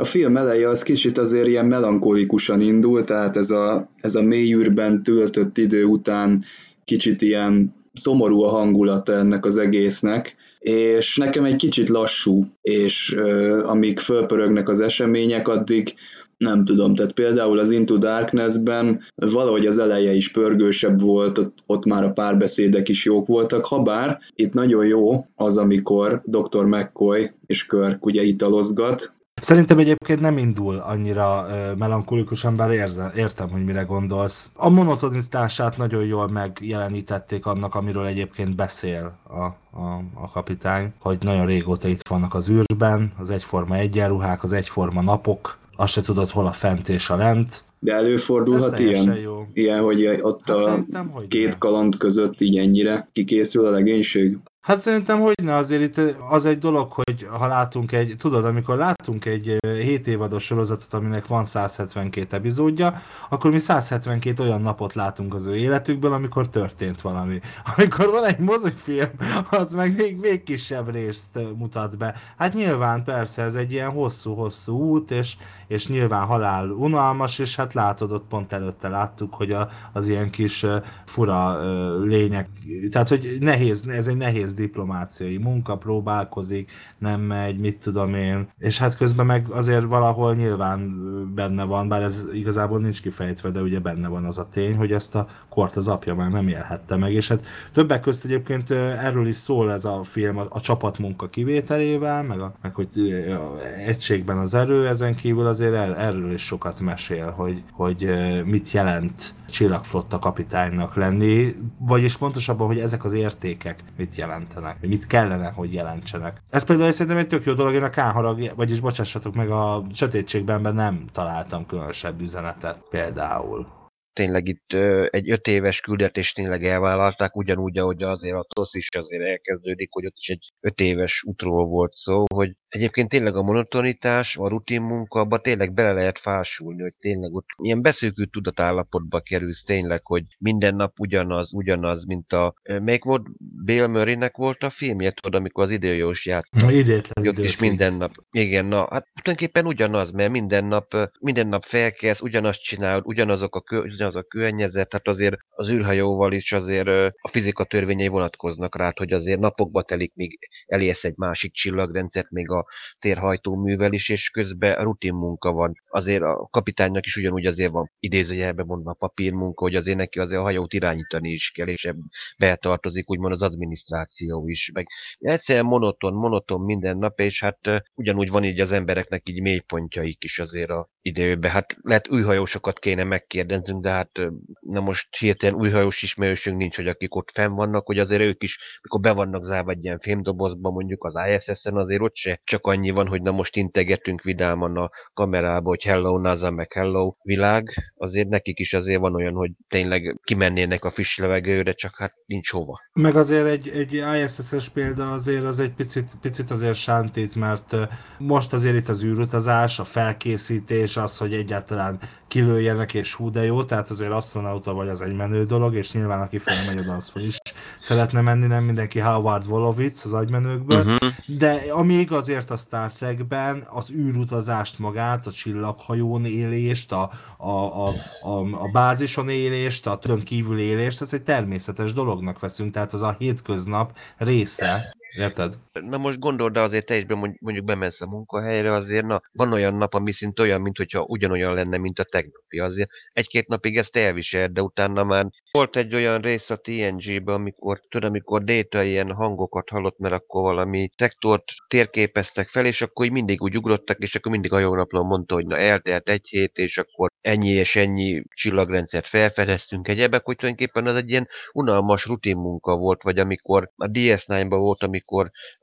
S3: A film eleje az kicsit azért ilyen melankolikusan indul, tehát ez a, ez a mélyűrben töltött idő után kicsit ilyen szomorú a hangulata ennek az egésznek, és nekem egy kicsit lassú, és uh, amíg fölpörögnek az események, addig nem tudom, tehát például az Into Darkness-ben valahogy az eleje is pörgősebb volt, ott, ott már a párbeszédek is jók voltak, ha bár itt nagyon jó az, amikor Dr. McCoy és Kirk ugye italozgat,
S6: Szerintem egyébként nem indul annyira melankolikusan, bár érzem, értem, hogy mire gondolsz. A monotonitását nagyon jól megjelenítették annak, amiről egyébként beszél a, a, a kapitány, hogy nagyon régóta itt vannak az űrben, az egyforma egyenruhák, az egyforma napok, azt se tudod, hol a fent és a lent.
S3: De előfordulhat ilyen, jó. ilyen, hogy ott hát a két kaland között így ennyire kikészül a legénység?
S6: Hát szerintem, hogy ne, azért itt az egy dolog, hogy ha látunk egy, tudod, amikor látunk egy 7 évados sorozatot, aminek van 172 epizódja, akkor mi 172 olyan napot látunk az ő életükből, amikor történt valami. Amikor van egy mozifilm, az meg még, még kisebb részt mutat be. Hát nyilván persze ez egy ilyen hosszú-hosszú út, és, és nyilván halál unalmas, és hát látod, ott pont előtte láttuk, hogy a, az ilyen kis fura lények, tehát hogy nehéz, ez egy nehéz diplomáciai munka, próbálkozik, nem megy, mit tudom én, és hát közben meg azért valahol nyilván benne van, bár ez igazából nincs kifejtve, de ugye benne van az a tény, hogy ezt a kort az apja már nem élhette meg, és hát többek közt egyébként erről is szól ez a film a, a csapatmunka kivételével, meg, a, meg hogy a egységben az erő, ezen kívül azért er, erről is sokat mesél, hogy, hogy mit jelent csillagflotta kapitánynak lenni, vagyis pontosabban, hogy ezek az értékek mit jelentenek, mit kellene, hogy jelentsenek. Ez például szerintem egy tök jó dolog, én a Kánharag, vagyis bocsássatok meg, a sötétségben nem találtam különösebb üzenetet például
S4: tényleg itt egy öt éves küldetést tényleg elvállalták, ugyanúgy, ahogy azért a TOSZ is azért elkezdődik, hogy ott is egy öt éves útról volt szó, hogy egyébként tényleg a monotonitás, a rutin munka, abba tényleg bele lehet fásulni, hogy tényleg ott ilyen beszűkült tudatállapotba kerülsz tényleg, hogy minden nap ugyanaz, ugyanaz, mint a... Melyik volt? Bill Murray-nek volt a filmje, tudod, amikor az időjós játszott.
S6: Idétlen
S4: Ott is minden nap. Igen, na, hát tulajdonképpen ugyanaz, mert minden nap, minden nap felkelsz, ugyanazt csinálod, ugyanazok a, kö, ugyanaz a környezet, hát azért az űrhajóval is azért a fizika törvényei vonatkoznak rá, hogy azért napokba telik, míg elérsz egy másik csillagrendszert, még a térhajtóművel is, és közben rutin munka van. Azért a kapitánynak is ugyanúgy azért van idézőjelben mondva a papírmunka, hogy azért neki azért a hajót irányítani is kell, és betartozik úgymond az adminisztráció is. Meg egyszerűen monoton, monoton minden nap, és hát ugyanúgy van így az embereknek így mélypontjaik is azért a időben. Hát lehet új hajósokat kéne megkérdeznünk, de hát na most hirtelen új hajós ismerősünk nincs, hogy akik ott fenn vannak, hogy azért ők is, mikor be vannak zárva egy ilyen fémdobozba, mondjuk az ISS-en, azért ott se csak annyi van, hogy na most integetünk vidáman a kamerába, hogy hello NASA, meg hello világ, azért nekik is azért van olyan, hogy tényleg kimennének a friss levegőre, csak hát nincs hova.
S6: Meg azért egy, egy ISS-es példa azért az egy picit, picit azért sántít, mert most azért itt az űrutazás, a felkészítés, az, hogy egyáltalán kilőjenek és hú de jó, tehát azért astronauta vagy az egy menő dolog, és nyilván aki felmegy oda, az fel is szeretne menni, nem mindenki Howard Wolowitz az agymenőkből, uh-huh. de ami igaz azért a Star Trekben az űrutazást magát, a csillaghajón élést, a, a, a, a, a bázison élést, a tön kívül élést, ez egy természetes dolognak veszünk, tehát az a hétköznap része Érted?
S4: Na most gondold, de azért te is mondjuk bemensz a munkahelyre, azért na, van olyan nap, ami szint olyan, mint hogyha ugyanolyan lenne, mint a tegnapi. Azért egy-két napig ezt elvisel, de utána már volt egy olyan rész a TNG-ben, amikor, tudod, amikor Data ilyen hangokat hallott, mert akkor valami szektort térképeztek fel, és akkor mindig úgy ugrottak, és akkor mindig a jó naplon mondta, hogy na eltelt egy hét, és akkor ennyi és ennyi csillagrendszert felfedeztünk egyebek, hogy tulajdonképpen az egy ilyen unalmas rutin munka volt, vagy amikor a DS9-ban volt, amikor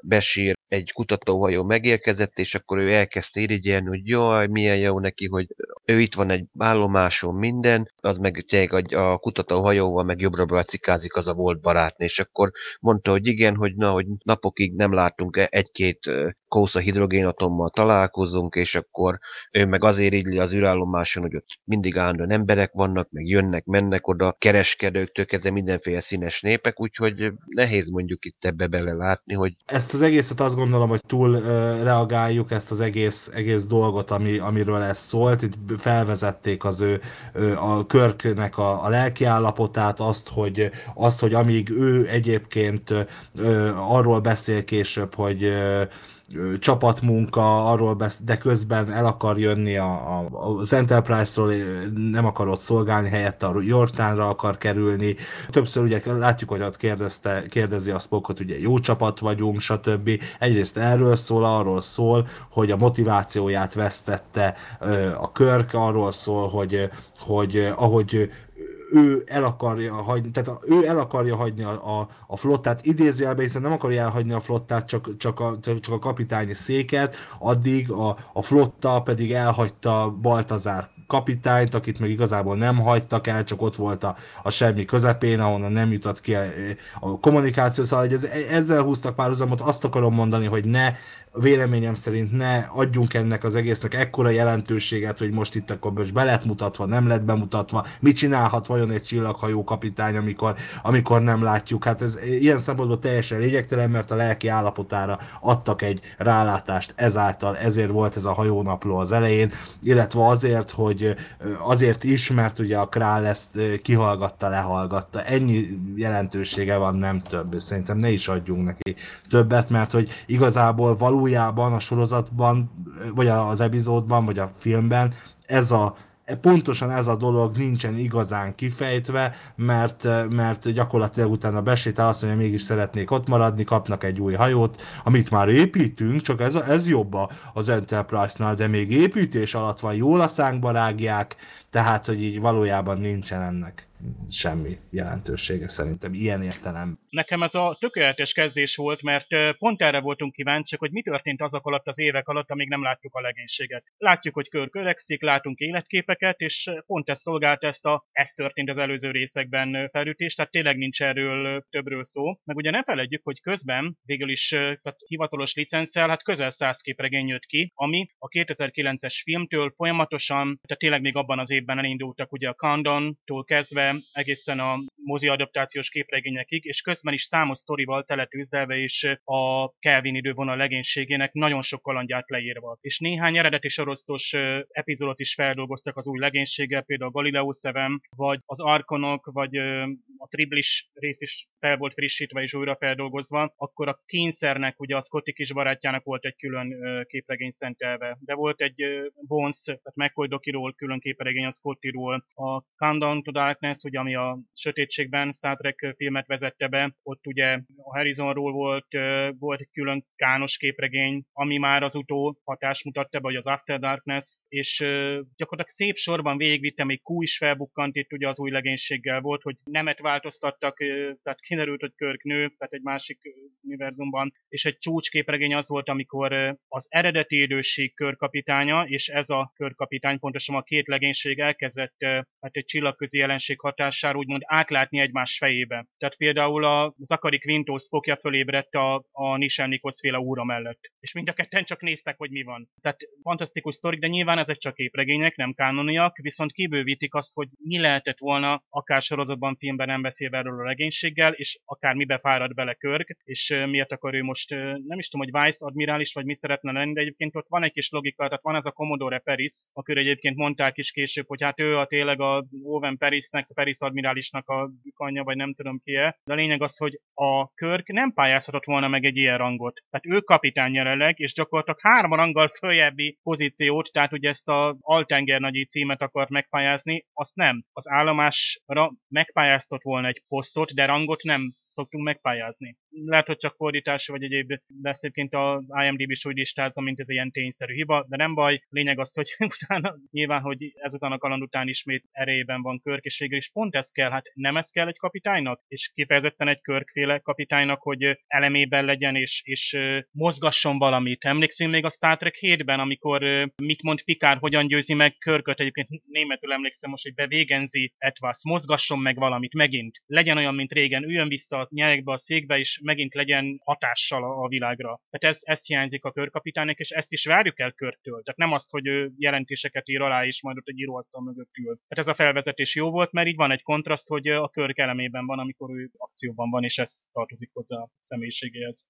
S4: Besír egy kutatóhajó megérkezett, és akkor ő elkezdte irigyelni, hogy jaj, milyen jó neki, hogy ő itt van egy állomáson minden, az meg tényleg a kutatóhajóval meg jobbra cikázik az a volt barátné, és akkor mondta, hogy igen, hogy na, hogy napokig nem látunk egy-két kósza hidrogénatommal találkozunk, és akkor ő meg azért így az űrállomáson, hogy ott mindig állandóan emberek vannak, meg jönnek, mennek oda, kereskedőktől kezdve mindenféle színes népek, úgyhogy nehéz mondjuk itt ebbe bele látni, hogy...
S6: Ezt az egészet azt gondolom, hogy túl reagáljuk ezt az egész, egész dolgot, ami, amiről ez szólt. Itt felvezették az ő a Körknek a, a lelkiállapotát, azt hogy, azt, hogy amíg ő egyébként arról beszél később, hogy uh, csapatmunka, arról besz, de közben el akar jönni a, a, az Enterprise-ról, nem akar ott szolgálni, helyette a Jortánra akar kerülni. Többször ugye látjuk, hogy ott kérdezte, kérdezi a Spockot, ugye jó csapat vagyunk, stb. Egyrészt erről szól, arról szól, hogy a motivációját vesztette a Körk, arról szól, hogy, hogy ahogy ő el akarja hagyni, tehát ő el akarja hagyni a, a, a flottát, idézőjelben, hiszen nem akarja elhagyni a flottát, csak, csak, a, csak a kapitányi széket, addig a, a flotta pedig elhagyta Baltazár kapitányt, akit meg igazából nem hagytak el, csak ott volt a, a semmi közepén, ahonnan nem jutott ki a, a kommunikáció, szóval hogy ez, ezzel húztak párhuzamot, azt akarom mondani, hogy ne véleményem szerint ne adjunk ennek az egésznek ekkora jelentőséget, hogy most itt akkor most be lett mutatva, nem lett bemutatva, mit csinálhat vajon egy csillaghajó kapitány, amikor, amikor nem látjuk. Hát ez ilyen szempontból teljesen lényegtelen, mert a lelki állapotára adtak egy rálátást ezáltal, ezért volt ez a hajónapló az elején, illetve azért, hogy azért is, mert ugye a Král ezt kihallgatta, lehallgatta. Ennyi jelentősége van, nem több. Szerintem ne is adjunk neki többet, mert hogy igazából való valójában a sorozatban, vagy az epizódban, vagy a filmben ez a pontosan ez a dolog nincsen igazán kifejtve, mert, mert gyakorlatilag utána besétál, azt mondja, mégis szeretnék ott maradni, kapnak egy új hajót, amit már építünk, csak ez, ez jobb az Enterprise-nál, de még építés alatt van, jól a szánkba rágják, tehát, hogy így valójában nincsen ennek semmi jelentősége szerintem ilyen értelem.
S5: Nekem ez a tökéletes kezdés volt, mert pont erre voltunk kíváncsiak, hogy mi történt azok alatt az évek alatt, amíg nem látjuk a legénységet. Látjuk, hogy kör körekszik, látunk életképeket, és pont ez szolgált ezt a ez történt az előző részekben felütés, tehát tényleg nincs erről többről szó. Meg ugye ne felejtjük, hogy közben végül is tehát hivatalos licenszel, hát közel 100 képregény jött ki, ami a 2009-es filmtől folyamatosan, tehát tényleg még abban az évben elindultak ugye a Countdown-tól kezdve egészen a mozi adaptációs képregényekig, és közben is számos sztorival teletűzdelve és a Kelvin idővonal legénységének nagyon sok kalandját leírva. És néhány eredeti sorosztos epizódot is feldolgoztak az új legénységgel, például Galileo 7, vagy az Arkonok, vagy a Triblis rész is fel volt frissítve és újra feldolgozva, akkor a kényszernek, ugye a Scotty kis barátjának volt egy külön képregény szentelve. De volt egy Bones, tehát McCoy Dokiról külön képregény a Scottyról, a Countdown to Darkness, ugye, ami a sötétségben Star Trek filmet vezette be, ott ugye a Harrisonról volt, volt egy külön kános képregény, ami már az utó hatás mutatta be, vagy az After Darkness, és gyakorlatilag szép sorban végigvitte, még Q is felbukkant itt ugye az új legénységgel volt, hogy nemet változtattak, tehát kiderült, hogy Körk nő, tehát egy másik univerzumban, és egy csúcsképregény az volt, amikor az eredeti időség körkapitánya, és ez a körkapitány, pontosan a két legénység elkezdett hát egy csillagközi jelenség hatására úgymond átlátni egymás fejébe. Tehát például a Zakari Quinto Spockja fölébredt a, a Nishan Nikos féle úra mellett. És mind a ketten csak néztek, hogy mi van. Tehát fantasztikus sztorik, de nyilván ezek csak képregények, nem kánoniak, viszont kibővítik azt, hogy mi lehetett volna, akár sorozatban, filmben nem beszélve erről a legénységgel, és akár mibe fárad bele Körk, és miért akar ő most, nem is tudom, hogy Vice admirális, vagy mi szeretne lenni, de egyébként ott van egy kis logika, tehát van ez a Commodore Peris, akire egyébként mondták is később, hogy hát ő a tényleg a Owen Perisnek, Paris admirálisnak a anyja, vagy nem tudom ki -e. De a lényeg az, hogy a Körk nem pályázhatott volna meg egy ilyen rangot. Tehát ő kapitány jelenleg, és gyakorlatilag három ranggal följebbi pozíciót, tehát ugye ezt a Altenger nagyi címet akart megpályázni, azt nem. Az állomásra megpályáztott volna egy posztot, de rangot nem szoktunk megpályázni. Lehet, hogy csak fordítás vagy egyéb, de egyébként a IMDb is úgy listázza, mint ez ilyen tényszerű hiba, de nem baj. Lényeg az, hogy utána nyilván, hogy ezután a kaland után ismét erejében van Körk, és végül is pont ez kell, hát nem ez kell egy kapitánynak, és kifejezetten egy Körkféle kapitánynak, hogy elemében legyen, és, és mozgasson valamit. Emlékszünk még a Star Trek 7-ben, amikor mit mond Pikár, hogyan győzi meg Körköt, egyébként németül emlékszem most, hogy bevégenzi Etwas, mozgasson meg valamit megint. Legyen olyan, mint régen, üljön vissza a nyerekbe a székbe, és megint legyen hatással a, világra. Tehát ez, ez hiányzik a körkapitánynak, és ezt is várjuk el körtől. Tehát nem azt, hogy ő jelentéseket ír alá, és majd ott egy íróasztal mögött ül. Tehát ez a felvezetés jó volt, mert így van egy kontraszt, hogy a körk elemében van, amikor ő akcióban van, és ez tartozik hozzá a személyiségéhez.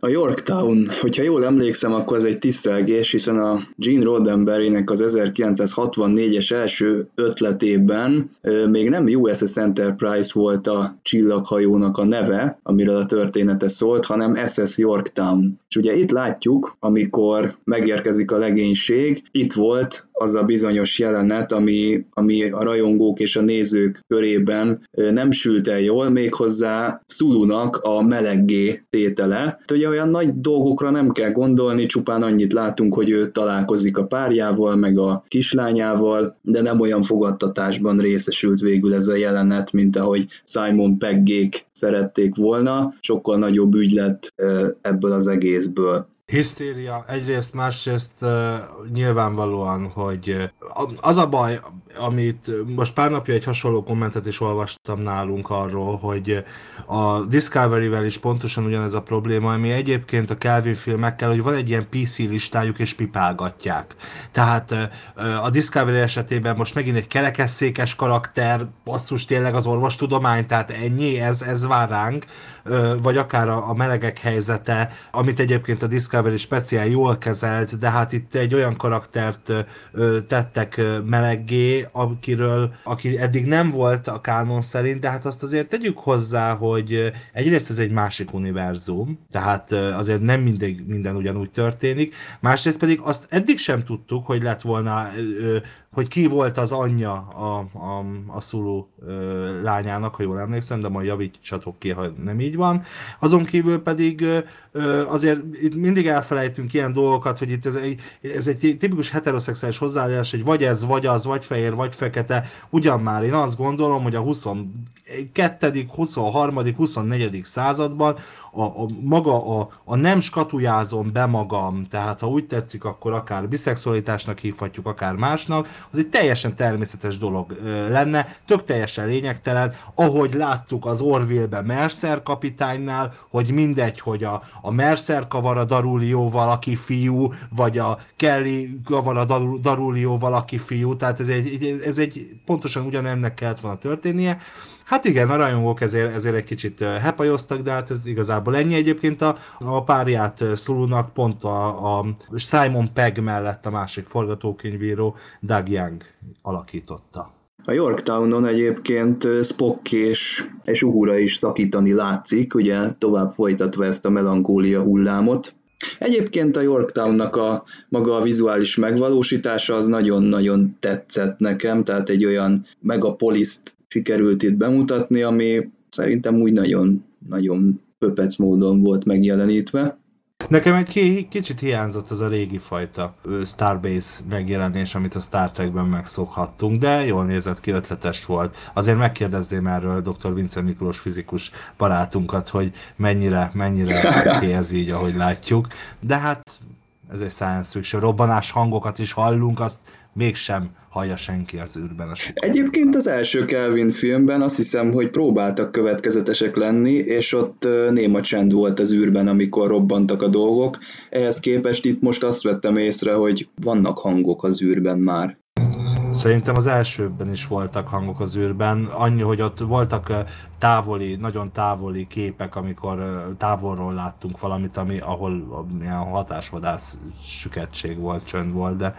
S3: A Yorktown, hogyha jól emlékszem, akkor ez egy tisztelgés, hiszen a Gene Roddenberrynek az 1964-es első ötletében még nem USS Enterprise volt a csillaghajónak a neve, amiről a története szólt, hanem SS Yorktown. És ugye itt látjuk, amikor megérkezik a legénység, itt volt az a bizonyos jelenet, ami, ami a rajongók és a nézők körében nem sült el jól, méghozzá Szulunak a meleggé tétele. Hát ugye olyan nagy dolgokra nem kell gondolni, csupán annyit látunk, hogy ő találkozik a párjával, meg a kislányával, de nem olyan fogadtatásban részesült végül ez a jelenet, mint ahogy Simon Peggék szerették volna. Sokkal nagyobb ügy lett ebből az egészből
S6: hisztéria egyrészt, másrészt uh, nyilvánvalóan, hogy az a baj, amit most pár napja egy hasonló kommentet is olvastam nálunk arról, hogy a Discovery-vel is pontosan ugyanez a probléma, ami egyébként a Kelvin filmekkel, hogy van egy ilyen PC listájuk és pipálgatják. Tehát a Discovery esetében most megint egy kerekesszékes karakter, basszus tényleg az orvostudomány, tehát ennyi, ez, ez vár ránk, vagy akár a, melegek helyzete, amit egyébként a Discovery speciál jól kezelt, de hát itt egy olyan karaktert tettek meleggé, akiről, aki eddig nem volt a kánon szerint, de hát azt azért tegyük hozzá, hogy egyrészt ez egy másik univerzum, tehát azért nem mindig minden ugyanúgy történik, másrészt pedig azt eddig sem tudtuk, hogy lett volna hogy ki volt az anyja a, a, a Szulu ö, lányának, ha jól emlékszem, de majd javítsatok ki, ha nem így van. Azon kívül pedig ö, azért itt mindig elfelejtünk ilyen dolgokat, hogy itt ez egy, ez egy tipikus heteroszexuális hozzáállás, hogy vagy ez, vagy az, vagy fehér, vagy fekete. Ugyan már én azt gondolom, hogy a 22., 23., 24. században a, a maga a, a nem skatujázom be magam, tehát ha úgy tetszik, akkor akár biszexualitásnak hívhatjuk, akár másnak, az egy teljesen természetes dolog lenne, tök teljesen lényegtelen, ahogy láttuk az Orville-ben Mercer kapitánynál, hogy mindegy, hogy a, a Mercer kavar a Darulióval, aki fiú, vagy a Kelly kavar a Darulióval, aki fiú, tehát ez egy, ez egy pontosan ugyanennek kellett volna történnie, Hát igen, a rajongók ezért, ezért egy kicsit hepajoztak, de hát ez igazából ennyi. Egyébként a, a párját Szulunak pont a, a Simon Pegg mellett a másik forgatókönyvíró Doug Young alakította.
S3: A Yorktownon egyébként Spock és, és Uhura is szakítani látszik, ugye tovább folytatva ezt a melankólia hullámot. Egyébként a Yorktownnak a maga a vizuális megvalósítása az nagyon-nagyon tetszett nekem, tehát egy olyan megapoliszt sikerült itt bemutatni, ami szerintem úgy nagyon, nagyon pöpec módon volt megjelenítve.
S6: Nekem egy kicsit hiányzott az a régi fajta Starbase megjelenés, amit a Star Trekben megszokhattunk, de jól nézett ki, ötletes volt. Azért megkérdezném erről dr. Vince Miklós fizikus barátunkat, hogy mennyire, mennyire ez így, ahogy látjuk. De hát ez egy science fiction robbanás hangokat is hallunk, azt mégsem hallja senki az űrben a sikert.
S3: Egyébként az első Kelvin filmben azt hiszem, hogy próbáltak következetesek lenni, és ott néma csend volt az űrben, amikor robbantak a dolgok. Ehhez képest itt most azt vettem észre, hogy vannak hangok az űrben már.
S6: Szerintem az elsőbben is voltak hangok az űrben, annyi, hogy ott voltak távoli, nagyon távoli képek, amikor távolról láttunk valamit, ami, ahol ilyen hatásvadász süketség volt, csönd volt, de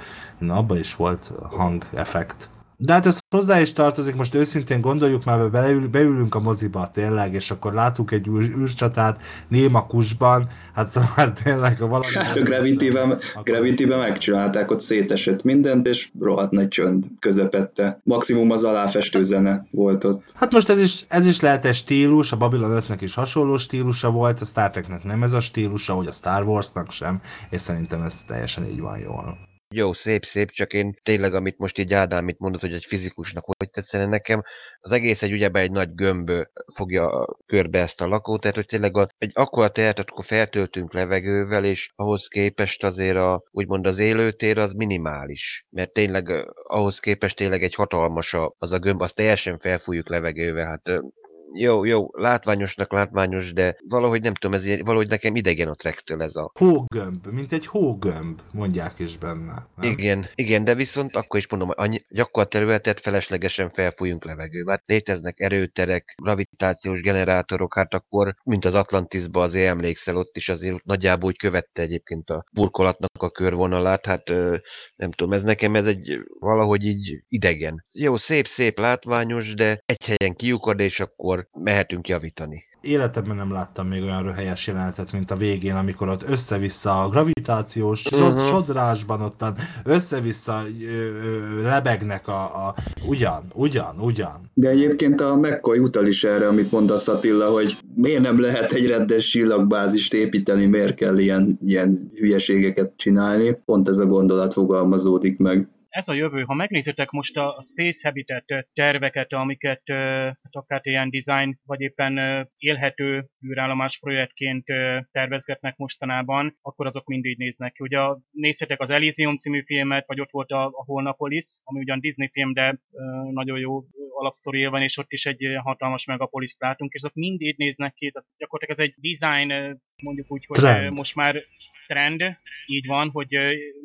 S6: abban is volt hangeffekt. De hát ez hozzá is tartozik, most őszintén gondoljuk már, beül, beülünk a moziba tényleg, és akkor látunk egy űr, űrcsatát néma kusban, hát szóval tényleg a valami...
S3: Hát a Gravity-ben, gravity megcsinálták, ott szétesett mindent, és rohadt nagy csönd közepette. Maximum az aláfestő zene volt ott.
S6: Hát most ez is, ez is lehet egy stílus, a Babylon 5-nek is hasonló stílusa volt, a Star Treknek nem ez a stílusa, hogy a Star Warsnak sem, és szerintem ez teljesen így van jól.
S4: Jó, szép, szép, csak én tényleg, amit most így Ádám mit mondott, hogy egy fizikusnak hogy tetszene nekem, az egész egy ugyebár egy nagy gömb fogja körbe ezt a lakót, tehát hogy tényleg a, egy akkora teret, akkor feltöltünk levegővel, és ahhoz képest azért a, úgymond az élőtér az minimális, mert tényleg ahhoz képest tényleg egy hatalmas a, az a gömb, azt teljesen felfújjuk levegővel, hát jó, jó, látványosnak látványos, de valahogy nem tudom, ez valahogy nekem idegen a trektől ez a...
S6: Hógömb, mint egy hógömb, mondják is benne.
S4: Nem? Igen, igen, de viszont akkor is mondom, annyi, területet feleslegesen felfújunk levegőbe. Hát léteznek erőterek, gravitációs generátorok, hát akkor, mint az Atlantisba azért emlékszel, ott is azért nagyjából úgy követte egyébként a burkolatnak a körvonalát, hát nem tudom, ez nekem ez egy valahogy így idegen. Jó, szép, szép, látványos, de egy helyen kiukad, és akkor mehetünk javítani.
S6: Életemben nem láttam még olyan röhelyes jelenetet, mint a végén, amikor ott össze-vissza a gravitációs uh-huh. sodrásban ottan össze-vissza ö, ö, lebegnek a, a... Ugyan, ugyan, ugyan.
S3: De egyébként a McCoy utal is erre, amit mondasz Attila, hogy miért nem lehet egy rendes csillagbázist építeni, miért kell ilyen, ilyen hülyeségeket csinálni. Pont ez a gondolat fogalmazódik meg
S5: ez a jövő. Ha megnézitek most a Space Habitat terveket, amiket hát akár ilyen design, vagy éppen élhető űrállomás projektként tervezgetnek mostanában, akkor azok mind így néznek ki. Ugye nézhetek az Elysium című filmet, vagy ott volt a, a Holnapolis, ami ugyan Disney film, de nagyon jó alapsztoria van, és ott is egy hatalmas megapoliszt látunk, és azok mind így néznek ki. Tehát gyakorlatilag ez egy design, mondjuk úgy, hogy Trend. most már trend, így van, hogy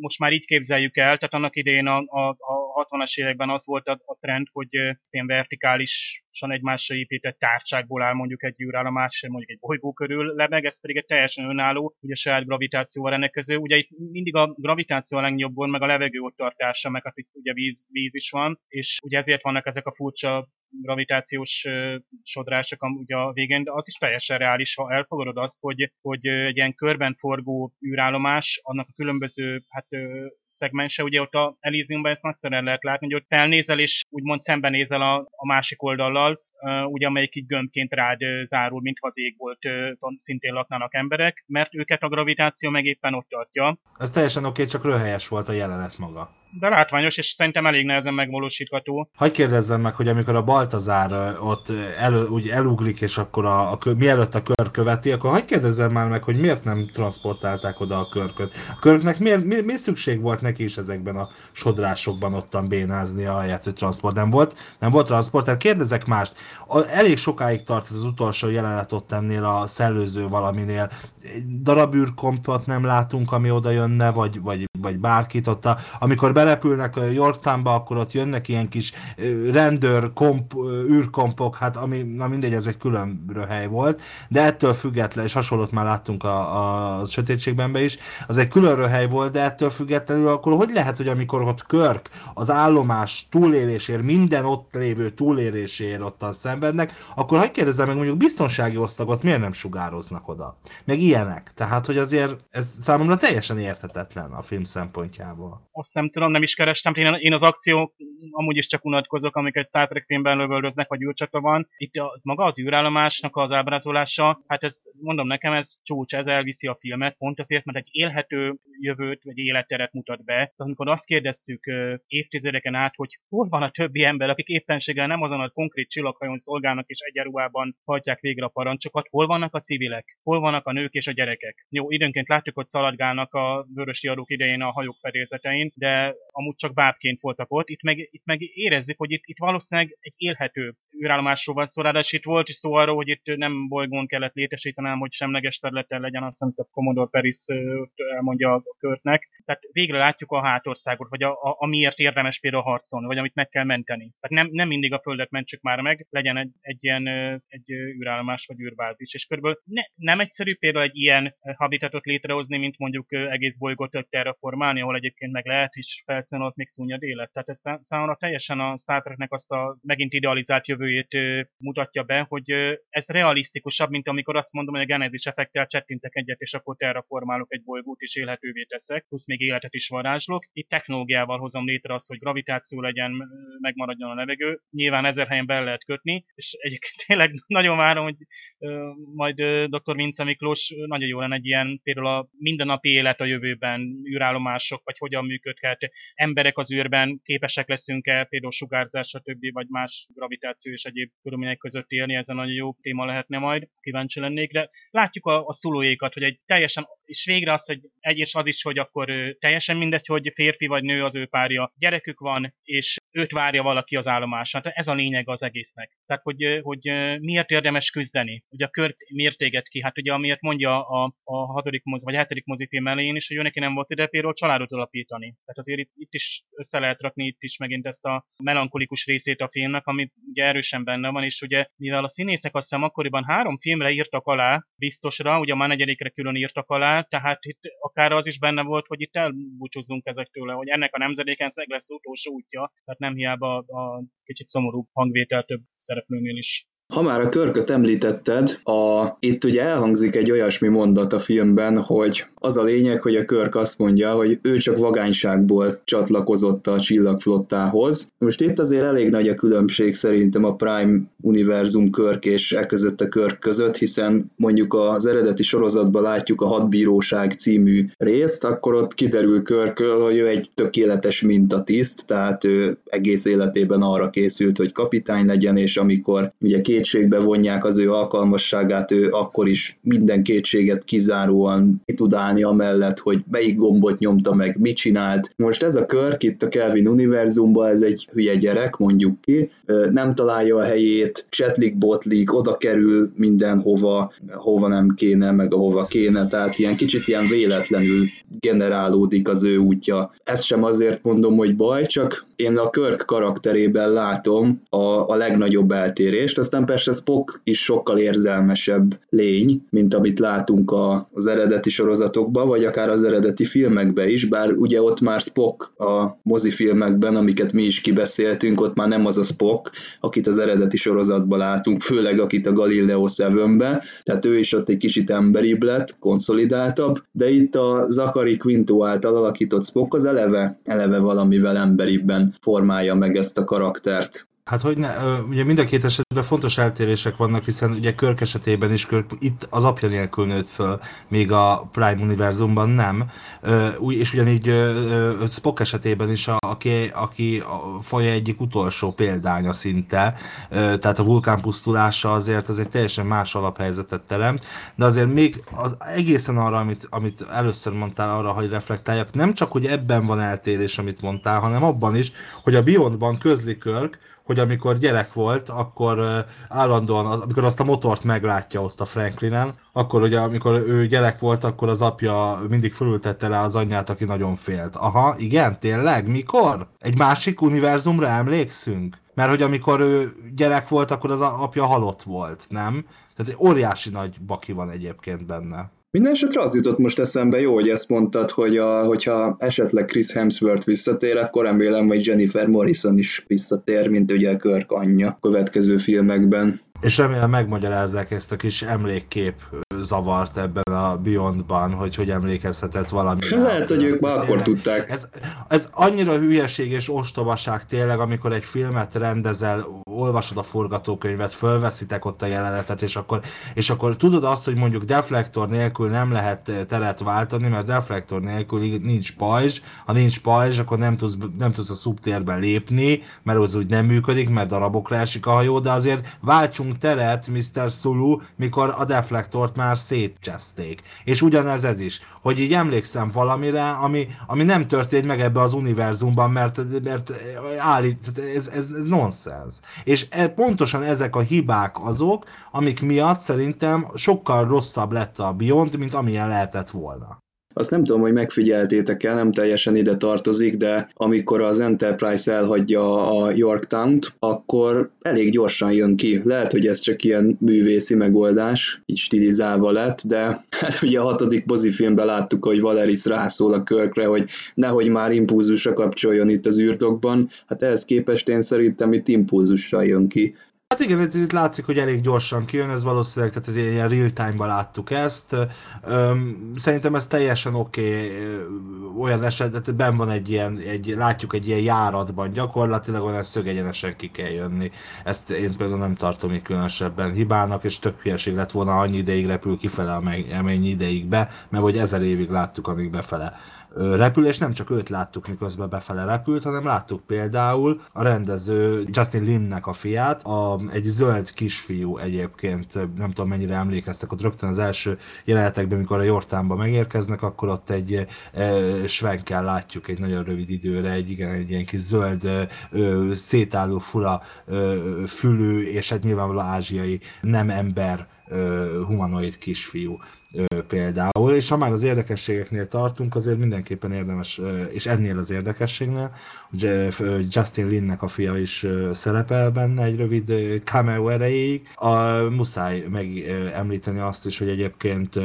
S5: most már így képzeljük el, tehát annak idején a, a, a 60-as években az volt a, a trend, hogy ilyen vertikálisan egymásra épített tárcsákból áll mondjuk egy űrállomás, mondjuk egy bolygó körül lebeg, ez pedig egy teljesen önálló, ugye saját gravitációval rendelkező. Ugye itt mindig a gravitáció a legjobb meg a levegő ott tartása, meg hát itt ugye víz, víz is van, és ugye ezért vannak ezek a furcsa gravitációs sodrások ugye a végén, de az is teljesen reális, ha elfogadod azt, hogy, hogy egy ilyen körben forgó űrállomás, annak a különböző hát, szegmense, ugye ott a Elysiumban ezt nagyszerűen lehet látni, hogy ott felnézel és úgymond szembenézel a, a másik oldallal, ugye amelyik így gömbként rád zárul, mintha az ég volt, szintén laknának emberek, mert őket a gravitáció meg éppen ott tartja.
S6: Ez teljesen oké, okay, csak röhelyes volt a jelenet maga
S5: de látványos, és szerintem elég nehezen megvalósítható.
S6: Hagy kérdezzem meg, hogy amikor a Baltazár ott el, úgy elugrik, és akkor a, a, mielőtt a kör követi, akkor hagy kérdezzem már meg, hogy miért nem transportálták oda a körköt. A körknek miért, mi, mi szükség volt neki is ezekben a sodrásokban ottan bénázni, ahelyett, hogy transport nem volt. Nem volt transport, tehát kérdezek mást. Elég sokáig tart ez az utolsó jelenet ott ennél a szellőző valaminél. Egy darab űrkompot nem látunk, ami oda jönne, vagy, vagy, vagy bárkit ott. A, amikor berepülnek a Yorktownba, akkor ott jönnek ilyen kis rendőr, komp, űrkompok, hát ami, na mindegy, ez egy külön hely volt, de ettől független, és hasonlót már láttunk a, a, a sötétségben be is, az egy külön hely volt, de ettől függetlenül akkor hogy lehet, hogy amikor ott Körk az állomás túlélésért, minden ott lévő túlélésért ottan szenvednek, akkor hogy kérdezzem meg mondjuk biztonsági osztagot miért nem sugároznak oda? Meg ilyenek. Tehát, hogy azért ez számomra teljesen érthetetlen a film szempontjából.
S5: Azt nem tudom, nem is kerestem. Én, én az akció amúgy is csak unatkozok, amikor egy Star Trek filmben lövöldöznek, vagy űrcsata van. Itt a, maga az űrállomásnak az ábrázolása, hát ez mondom nekem, ez csúcs, ez elviszi a filmet, pont azért, mert egy élhető jövőt, vagy életteret mutat be. Amikor azt kérdeztük évtizedeken át, hogy hol van a többi ember, akik éppenséggel nem azon a konkrét csillaghajón szolgálnak és egyenruhában hajtják végre a parancsokat, hol vannak a civilek, hol vannak a nők és a gyerekek. Jó, időnként látjuk, hogy szaladgálnak a vörös idején a hajók fedélzetein, de amúgy csak bábként voltak ott. Itt meg, itt meg érezzük, hogy itt, itt valószínűleg egy élhető űrállomásról van szó, ráadásul itt volt is szó arról, hogy itt nem bolygón kellett létesítenem, hogy semleges területen legyen, azt amit a Commodore Paris elmondja a körtnek. Tehát végre látjuk a hátországot, vagy a, a, amiért érdemes például harcolni, vagy amit meg kell menteni. Tehát nem, nem mindig a Földet mentsük már meg, legyen egy, egy ilyen egy űrállomás vagy űrbázis. És körülbelül ne, nem egyszerű például egy ilyen habitatot létrehozni, mint mondjuk egész bolygót terraformálni, ahol egyébként meg lehet is felszínálni, még szúnyad élet. Tehát ez számomra teljesen a Star Treknek azt a megint idealizált jövőjét mutatja be, hogy ez realisztikusabb, mint amikor azt mondom, hogy a genezis effektel csettintek egyet, és akkor terraformálok egy bolygót, és élhetővé teszek, plusz még életet is varázslok. Itt technológiával hozom létre azt, hogy gravitáció legyen, megmaradjon a levegő. Nyilván ezer helyen be lehet kötni, és egyébként tényleg nagyon várom, hogy majd dr. Vince Miklós nagyon jó lenne egy ilyen például a mindennapi élet a jövőben, űrállomások, vagy hogyan működhet, emberek az űrben, képesek leszünk-e például sugárzás, stb. vagy más gravitáció és egyéb körülmények között élni, ez nagyon jó téma lehetne majd, kíváncsi lennék, de látjuk a, a szulóékat, hogy egy teljesen, és végre az, hogy egy és az is, hogy akkor teljesen mindegy, hogy férfi vagy nő az ő párja, gyerekük van, és őt várja valaki az állomásra. Tehát ez a lényeg az egésznek. Tehát, hogy, hogy miért érdemes küzdeni, hogy a kör miért éget ki. Hát ugye amiért mondja a, a hatodik mozi, vagy hetedik mozifilm elején is, hogy ő neki nem volt ide például családot alapítani. Tehát azért itt, itt, is össze lehet rakni itt is megint ezt a melankolikus részét a filmnek, ami ugye erősen benne van, és ugye mivel a színészek azt hiszem akkoriban három filmre írtak alá, biztosra, ugye a negyedikre külön írtak alá, tehát itt akár az is benne volt, hogy itt elbúcsúzzunk ezektől, hogy ennek a nemzedéken szeg lesz utolsó útja, tehát nem hiába a kicsit szomorú hangvétel több szereplőnél is.
S3: Ha már a körköt említetted, a, itt ugye elhangzik egy olyasmi mondat a filmben, hogy az a lényeg, hogy a Körk azt mondja, hogy ő csak vagányságból csatlakozott a csillagflottához. Most itt azért elég nagy a különbség szerintem a Prime univerzum Körk és e között a Körk között, hiszen mondjuk az eredeti sorozatban látjuk a Hadbíróság című részt, akkor ott kiderül Körkről, hogy ő egy tökéletes mintatiszt, tehát ő egész életében arra készült, hogy kapitány legyen, és amikor ugye két kétségbe vonják az ő alkalmasságát, ő akkor is minden kétséget kizáróan ki tud állni amellett, hogy melyik gombot nyomta meg, mit csinált. Most ez a kör itt a Kelvin univerzumban, ez egy hülye gyerek, mondjuk ki, nem találja a helyét, csetlik, botlik, oda kerül mindenhova, hova nem kéne, meg ahova kéne, tehát ilyen kicsit ilyen véletlenül generálódik az ő útja. Ezt sem azért mondom, hogy baj, csak én a Körk karakterében látom a, a legnagyobb eltérést, aztán persze Spock is sokkal érzelmesebb lény, mint amit látunk a, az eredeti sorozatokban, vagy akár az eredeti filmekben is, bár ugye ott már Spock a mozifilmekben, amiket mi is kibeszéltünk, ott már nem az a Spock, akit az eredeti sorozatban látunk, főleg akit a Galileo 7-be, tehát ő is ott egy kicsit emberibb lett, konszolidáltabb, de itt a Zachary Quinto által alakított Spock az eleve, eleve valamivel emberibben formálja meg ezt a karaktert.
S6: Hát hogy ne, ugye mind a két esetben fontos eltérések vannak, hiszen ugye Körk esetében is Körk itt az apja nélkül nőtt föl, még a Prime univerzumban nem. És ugyanígy Spock esetében is, aki, aki a faja egyik utolsó példánya szinte, tehát a vulkán pusztulása azért az egy teljesen más alaphelyzetet teremt, de azért még az, egészen arra, amit, amit először mondtál arra, hogy reflektáljak, nem csak, hogy ebben van eltérés, amit mondtál, hanem abban is, hogy a Beyondban közli Körk, hogy amikor gyerek volt, akkor állandóan, amikor azt a motort meglátja ott a Franklinen, akkor ugye, amikor ő gyerek volt, akkor az apja mindig fölültette rá az anyját, aki nagyon félt. Aha, igen, tényleg? Mikor? Egy másik univerzumra emlékszünk? Mert hogy amikor ő gyerek volt, akkor az apja halott volt, nem? Tehát egy óriási nagy baki van egyébként benne.
S3: Minden esetre az jutott most eszembe, jó, hogy ezt mondtad, hogy a, hogyha esetleg Chris Hemsworth visszatér, akkor remélem, hogy Jennifer Morrison is visszatér, mint ugye a Kirk anyja következő filmekben.
S6: És remélem megmagyarázzák ezt a kis emlékkép zavart ebben a Beyondban, hogy hogy emlékezhetett valami.
S3: Lehet, hogy ők már akkor tudták.
S6: Ez, ez annyira hülyeség és ostobaság tényleg, amikor egy filmet rendezel, olvasod a forgatókönyvet, fölveszitek ott a jelenetet, és akkor, és akkor tudod azt, hogy mondjuk deflektor nélkül nem lehet teret váltani, mert deflektor nélkül nincs pajzs, ha nincs pajzs, akkor nem tudsz, nem tudsz a szubtérben lépni, mert az úgy nem működik, mert darabokra esik a hajó, de azért váltsunk teret, Mr. Sulu, mikor a deflektort már szétcseszték. És ugyanez ez is, hogy így emlékszem valamire, ami, ami nem történt meg ebbe az univerzumban, mert, mert állít, ez, ez, ez nonsens. És e, pontosan ezek a hibák azok, amik miatt szerintem sokkal rosszabb lett a Beyond, mint amilyen lehetett volna.
S3: Azt nem tudom, hogy megfigyeltétek el, nem teljesen ide tartozik, de amikor az Enterprise elhagyja a Yorktown-t, akkor elég gyorsan jön ki. Lehet, hogy ez csak ilyen művészi megoldás, így stilizálva lett, de hát ugye a hatodik mozifilmben láttuk, hogy Valeris rászól a kölkre, hogy nehogy már impulzusra kapcsoljon itt az űrdokban. Hát ehhez képest én szerintem itt impulzussal jön ki.
S6: Hát igen, itt, itt látszik, hogy elég gyorsan kijön, ez valószínűleg, tehát ez ilyen real time-ban láttuk ezt. Szerintem ez teljesen oké, okay. olyan eset, tehát ben van egy ilyen, egy, látjuk egy ilyen járatban, gyakorlatilag olyan szögegyenesen ki kell jönni. Ezt én például nem tartom így különösebben hibának, és tök hülyeség lett volna, annyi ideig repül kifele, amennyi ideig be, mert hogy ezer évig láttuk, amíg befele repül, és nem csak őt láttuk, miközben befele repült, hanem láttuk például a rendező Justin Linnek a fiát, a, egy zöld kisfiú egyébként, nem tudom mennyire emlékeztek, ott rögtön az első jelenetekben, amikor a Jortánba megérkeznek, akkor ott egy e, svenkel látjuk egy nagyon rövid időre, egy, igen, egy ilyen kis zöld, e, szétálló fura e, fülű, és hát nyilvánvalóan ázsiai nem ember humanoid kisfiú például, és ha már az érdekességeknél tartunk, azért mindenképpen érdemes, és ennél az érdekességnél, hogy Justin Linnek a fia is szerepel benne egy rövid cameo erejéig. A, muszáj megemlíteni azt is, hogy egyébként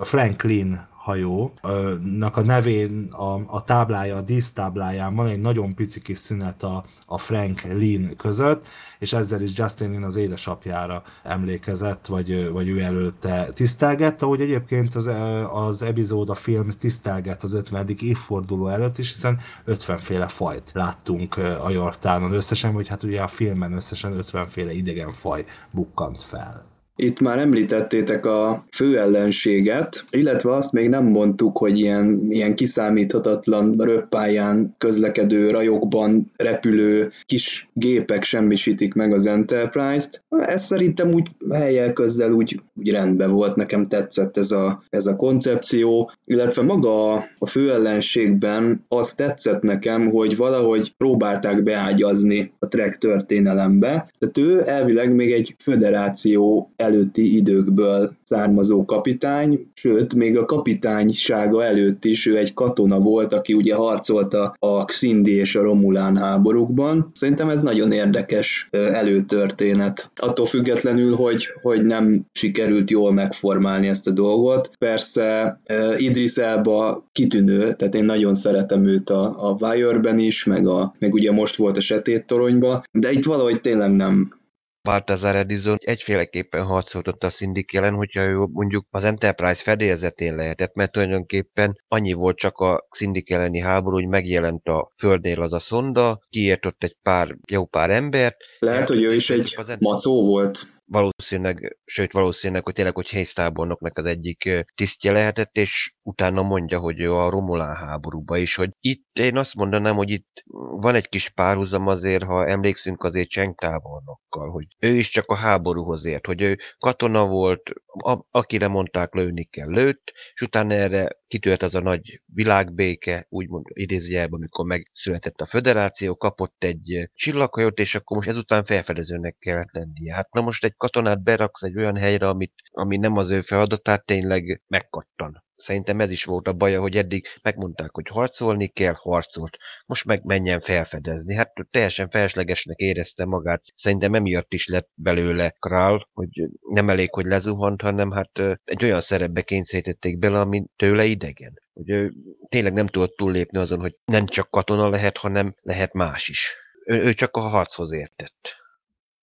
S6: Franklin hajónak a nevén, a, a táblája, a dísztábláján van egy nagyon pici kis szünet a, a Frank Lin között, és ezzel is Justin Lin az édesapjára emlékezett, vagy, vagy ő előtte tisztelgette, ahogy egyébként az, az epizód, a film tisztelgett az 50. évforduló előtt is, hiszen 50 féle fajt láttunk a Jortánon összesen, vagy hát ugye a filmben összesen 50 féle idegen faj bukkant fel.
S3: Itt már említettétek a fő ellenséget, illetve azt még nem mondtuk, hogy ilyen, ilyen kiszámíthatatlan röppályán közlekedő rajokban repülő kis gépek semmisítik meg az Enterprise-t. Ez szerintem úgy helyel közzel úgy, úgy rendben volt, nekem tetszett ez a, ez a koncepció, illetve maga a, a fő ellenségben azt tetszett nekem, hogy valahogy próbálták beágyazni a Trek történelembe, tehát ő elvileg még egy föderáció előtti időkből származó kapitány, sőt, még a kapitánysága előtt is ő egy katona volt, aki ugye harcolta a Xindi és a Romulán háborúkban. Szerintem ez nagyon érdekes előtörténet. Attól függetlenül, hogy, hogy nem sikerült jól megformálni ezt a dolgot. Persze Idris Elba kitűnő, tehát én nagyon szeretem őt a, a Wire-ben is, meg, a, meg ugye most volt a Setét toronyba, de itt valahogy tényleg nem,
S4: Baltazar Edison egyféleképpen harcoltott a Szindik ellen, hogyha ő mondjuk az Enterprise fedélzetén lehetett, mert tulajdonképpen annyi volt csak a Szindik elleni háború, hogy megjelent a földnél az a szonda, kiért ott egy pár, jó pár embert.
S3: Lehet, hogy ő is egy macó volt
S4: valószínűleg, sőt valószínűleg, hogy tényleg, hogy Hayes tábornoknak az egyik tisztje lehetett, és utána mondja, hogy ő a Romulán háborúba is, hogy itt én azt mondanám, hogy itt van egy kis párhuzam azért, ha emlékszünk azért Cseng tábornokkal, hogy ő is csak a háborúhoz ért, hogy ő katona volt, a, akire mondták lőni kell, lőtt, és utána erre kitört az a nagy világbéke, úgymond idézőjelben, amikor megszületett a föderáció, kapott egy csillaghajót, és akkor most ezután felfedezőnek kellett lennie. Hát na most egy katonát beraksz egy olyan helyre, amit, ami nem az ő feladatát, tényleg megkattan. Szerintem ez is volt a baja, hogy eddig megmondták, hogy harcolni kell, harcolt. Most meg menjen felfedezni. Hát teljesen feleslegesnek érezte magát. Szerintem emiatt is lett belőle Král, hogy nem elég, hogy lezuhant, hanem hát egy olyan szerepbe kényszerítették bele, ami tőle idegen. Hogy ő tényleg nem tudott túllépni azon, hogy nem csak katona lehet, hanem lehet más is. Ő, ő csak a harchoz értett.